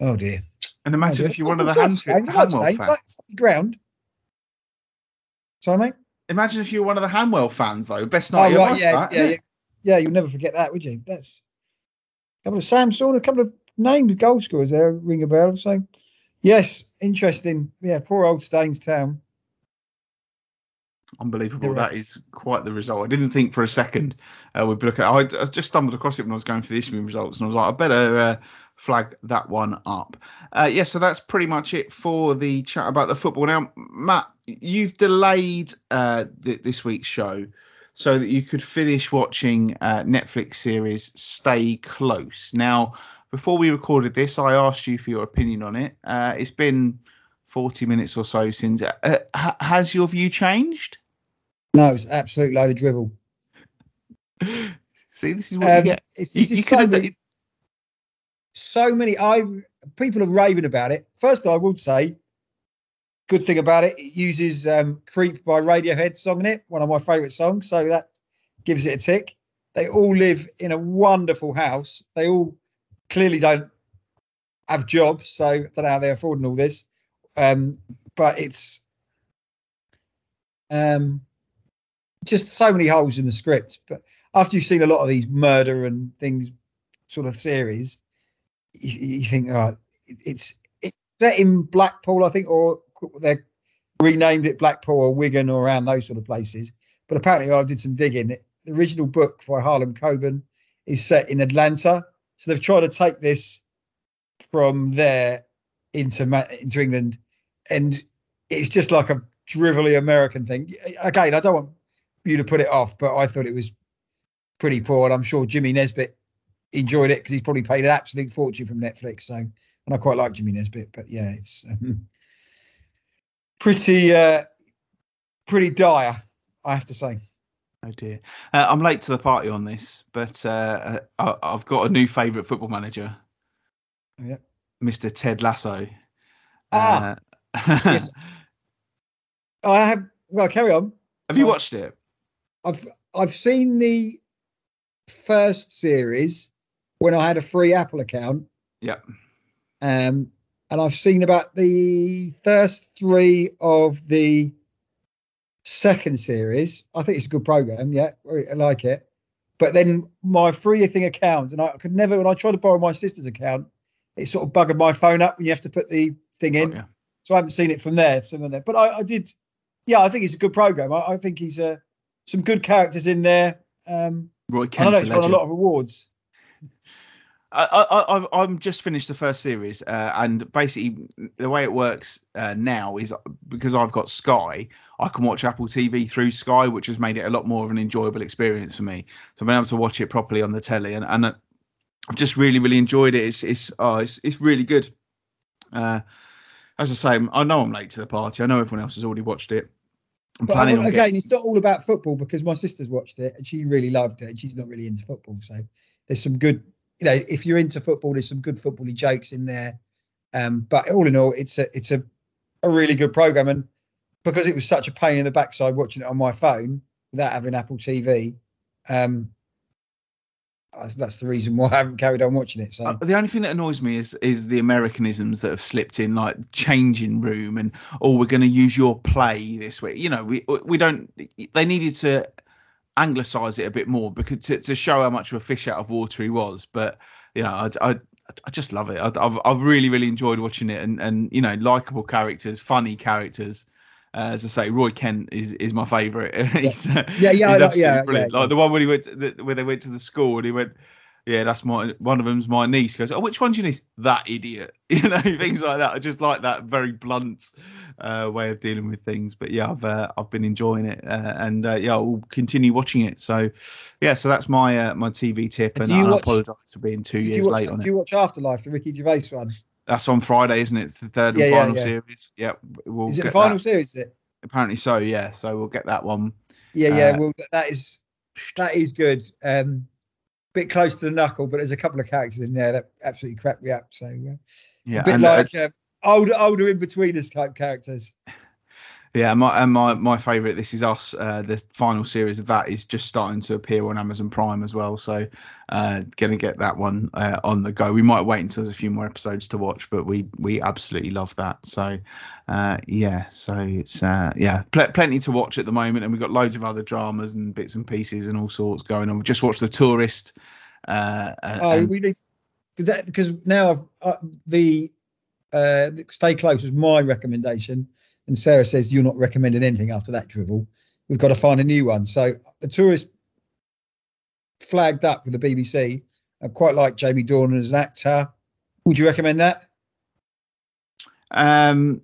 Oh dear. And imagine oh, if you're one of the Hanwell fans. Ground. Sorry, mate. Imagine if you were one of the Hanwell fans, though. Best night oh, right, yeah, that, yeah, yeah, yeah. You'll never forget that, would you? That's a couple of Sam Sawn, a couple of named goal scorers there ring a bell. So, yes, interesting. Yeah, poor old Staines Town. Unbelievable. That is quite the result. I didn't think for a second uh, we'd look at I, I just stumbled across it when I was going for the Isthmian results and I was like, I better uh, flag that one up. Uh, yeah, so that's pretty much it for the chat about the football. Now, Matt, you've delayed uh, th- this week's show so that you could finish watching uh, Netflix series Stay Close. Now, before we recorded this, I asked you for your opinion on it. Uh, it's been 40 minutes or so since. Uh, ha- has your view changed? No, it's absolute load of drivel. [LAUGHS] See, this is what Um, you get. it's, You, you so, many, so many. I people are raving about it. First, I would say, good thing about it, it uses um, "Creep" by Radiohead song in it, one of my favourite songs. So that gives it a tick. They all live in a wonderful house. They all clearly don't have jobs, so I don't know how they're affording all this. Um, but it's um, just so many holes in the script. But after you've seen a lot of these murder and things sort of series, you, you think, oh, it- it's it's set in Blackpool, I think, or they renamed it Blackpool or Wigan or around those sort of places. But apparently, I did some digging. The original book by Harlan Coben is set in Atlanta, so they've tried to take this from there into into England, and it's just like a drivelly American thing. Again, I don't want you to put it off, but I thought it was pretty poor, and I'm sure Jimmy Nesbitt enjoyed it because he's probably paid an absolute fortune from Netflix. So, and I quite like Jimmy Nesbitt, but yeah, it's um, pretty uh, pretty dire, I have to say. Oh dear. Uh, I'm late to the party on this, but uh, I, I've got a new favourite football manager, Yeah. Mr. Ted Lasso. Ah, Uh, yes. [LAUGHS] I have. Well, carry on. Have you watched it? I've I've seen the first series when I had a free Apple account. Yeah. Um, and I've seen about the first three of the second series. I think it's a good program. Yeah, I like it. But then my free thing account, and I could never. When I tried to borrow my sister's account, it sort of buggered my phone up when you have to put the thing in. Oh, yeah. So I haven't seen it from there. Some of there, but I, I did. Yeah, I think it's a good program. I, I think he's uh, some good characters in there. Um, Roy I know Kent's a won a lot of awards. I, I, I've, I'm just finished the first series, uh, and basically the way it works uh, now is because I've got Sky, I can watch Apple TV through Sky, which has made it a lot more of an enjoyable experience for me. So I've been able to watch it properly on the telly, and, and uh, I've just really, really enjoyed it. It's it's oh, it's, it's really good. Uh, as I say, I know I'm late to the party. I know everyone else has already watched it. I'm But planning I- again, getting- it's not all about football because my sister's watched it and she really loved it. And she's not really into football, so there's some good. You know, if you're into football, there's some good footbally jokes in there. Um, but all in all, it's a it's a a really good program, and because it was such a pain in the backside watching it on my phone without having Apple TV, um, that's, the reason why I haven't carried on watching it. So Uh, the only thing that annoys me is is the Americanisms that have slipped in, like changing room and oh, we're going to use your play this week. You know, we we don't. They needed to anglicize it a bit more because to, to show how much of a fish out of water he was. But you know, I, I, I just love it. I, I've I've really really enjoyed watching it, and and you know, likable characters, funny characters. Uh, as I say, Roy Kent is is my favourite. [LAUGHS] Yeah, yeah, he's I know- yeah, yeah, Like the one when he went to the, where they went to the school and he went, yeah, that's my one of them's my niece. Goes, oh, which one's your niece? That idiot. [LAUGHS] You know, things like that. I just like that very blunt uh, way of dealing with things. But yeah, I've uh, I've been enjoying it, uh, and uh, yeah, I'll continue watching it. So yeah, so that's my uh, my TV tip, and Do you I apologise for being two years watch, late on do it. you watch Afterlife, the Ricky Gervais one? That's on Friday, isn't it? The third and Yeah, yeah, final yeah. series. Yeah, we'll Is it the final that. series? Is it? Apparently so. Yeah, so we'll get that one. Yeah, yeah. Uh, well, that is that is good. Um, bit close to the knuckle, but there's a couple of characters in there that absolutely crack me up. So uh, Yeah, a bit uh, like uh, older, older Inbetweeners type characters. Yeah, my and my my favourite, This Is Us, uh, the final series of that is just starting to appear on Amazon Prime as well. So, uh, gonna get that one uh, on the go. We might wait until there's a few more episodes to watch, but we we absolutely love that. So, uh, yeah, so it's uh, yeah, pl- plenty to watch at the moment, and we've got loads of other dramas and bits and pieces and all sorts going on. We just watched The Tourist. Uh, and- Oh, we need because now I've, uh, the uh, stay close was my recommendation, and Sarah says you're not recommending anything after that drivel. We've got to find a new one. So the tourist flagged up with the BBC. I quite like Jamie Dornan as an actor. Would you recommend that? Um,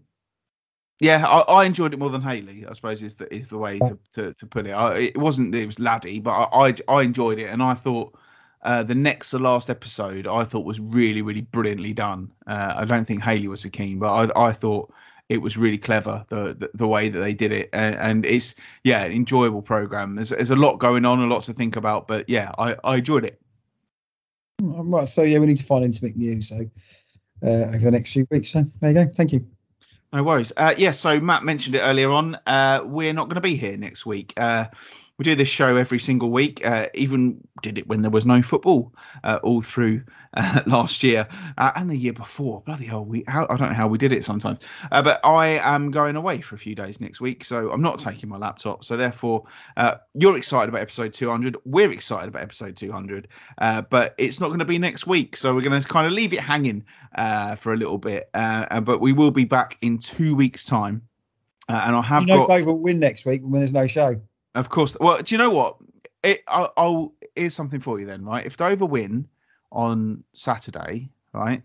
yeah, I, I enjoyed it more than Haley. I suppose is the is the way to, to, to put it. I, it wasn't it was laddie, but I, I I enjoyed it, and I thought uh, the next to last episode I thought was really really brilliantly done. Uh, I don't think Haley was so keen, but I I thought it was really clever the the, the way that they did it, and, and it's yeah, an enjoyable program. There's there's a lot going on, a lot to think about, but yeah, I, I enjoyed it. Right, so yeah, we need to find him something new. So uh, over the next few weeks. So there you go. Thank you. No worries. Uh, yeah, so Matt mentioned it earlier on. Uh, we're not going to be here next week. Uh, we do this show every single week. Uh, even did it when there was no football uh, all through uh, [LAUGHS] last year uh, and the year before. Bloody hell, we how, I don't know how we did it sometimes. Uh, but I am going away for a few days next week, so I'm not taking my laptop. So therefore, uh, you're excited about episode 200. We're excited about episode 200, but it's not going to be next week. So we're going to kind of leave it hanging for a little bit. but we will be back in two weeks' time. and I have you know got. Dave will win next week when there's no show. Of course. Well, do you know what? It, I'll, I'll here's something for you then, right? If Dover win on Saturday, right,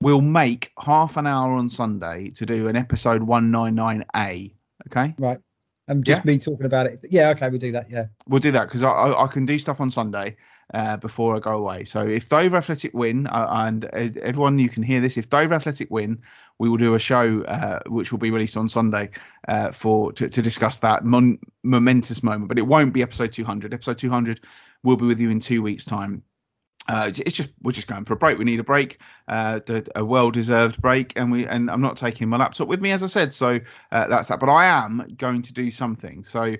we'll make half an hour on Sunday to do an episode 199A. Okay, Right. And just me talking about it. Yeah, okay, we'll do that. Yeah. we'll do that because I, I, I can do stuff on Sunday uh, before I go away. So if Dover Athletic win, uh, and uh, everyone you can hear this, if Dover Athletic win, we will do a show uh, which will be released on Sunday uh, for to, to discuss that mon- momentous moment. But it won't be episode 200. Episode 200 will be with you in two weeks' time. Uh, it's just we're just going for a break. We need a break, uh, a well-deserved break, and we and I'm not taking my laptop with me, as I said. So uh, that's that. But I am going to do something. So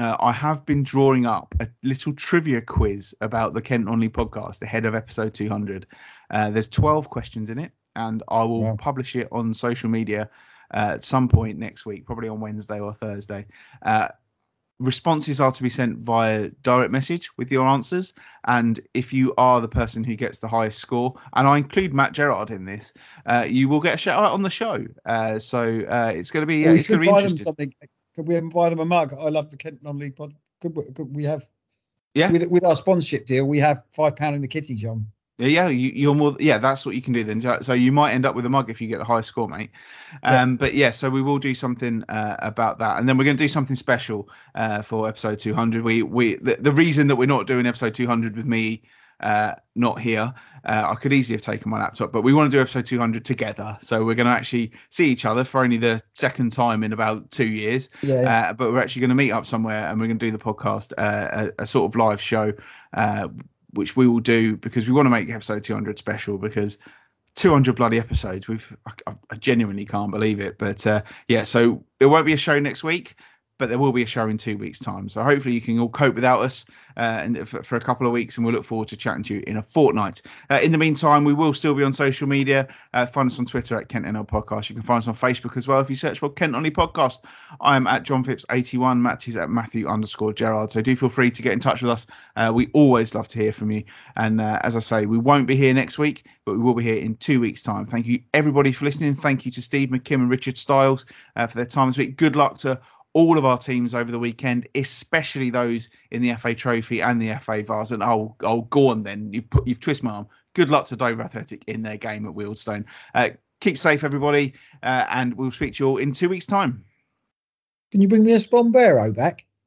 uh, I have been drawing up a little trivia quiz about the Kent Non-League podcast ahead of episode 200. Uh, there's 12 questions in it, and I will Wow. publish it on social media uh, at some point next week, probably on Wednesday or Thursday. Uh, responses are to be sent via direct message with your answers, and if you are the person who gets the highest score, and I include Matt Gerard in this, uh, you will get a shout out on the show. Uh, so uh, it's going to be Well, we it's going to be interesting. Could we buy them a mug? I love the Kent Non-League pod. Could we, could we have? Yeah. With with our sponsorship deal, we have five pound in the kitty, John. Yeah, yeah, you, you're more. Yeah, that's what you can do then. So- you might end up with a mug if you get the highest score, mate. Yeah. Um, but yeah, so we will do something uh, about that, and then we're going to do something special uh, for episode 200. We we the, the reason that we're not doing episode 200 with me uh, not here, uh, I could easily have taken my laptop, but we want to do episode 200 together. So we're going to actually see each other for only the second time in about two years. Yeah. Uh, but we're actually going to meet up somewhere and we're going to do the podcast, uh, a, a sort of live show, uh, which we will do because we want to make episode 200 special because 200 bloody episodes. We've I, I genuinely can't believe it. But uh, yeah, so there won't be a show next week. But there will be a show in two weeks' time. So hopefully you can all cope without us uh, and for, for a couple of weeks, and we'll look forward to chatting to you in a fortnight. Uh, in the meantime, we will still be on social media. Uh, find us on Twitter at Kent NL Podcast. You can find us on Facebook as well if you search for Kent Non-League Podcast. I am at John Phipps 81. Matt is at Matthew underscore Gerard. So do feel free to get in touch with us. Uh, we always love to hear from you. And uh, as I say, we won't be here next week, but we will be here in two weeks' time. Thank you everybody for listening. Thank you to Steve McKimm and Richard Styles uh, for their time this week. Good luck to all of our teams over the weekend, especially those in the FA Trophy and the FA Vase. And oh, go on then. You've put, you've twisted my arm. Good luck to Dover Athletic in their game at Wealdstone. Uh, keep safe, everybody, uh, and we'll speak to you all in two weeks' time. Can you bring me a sombrero back?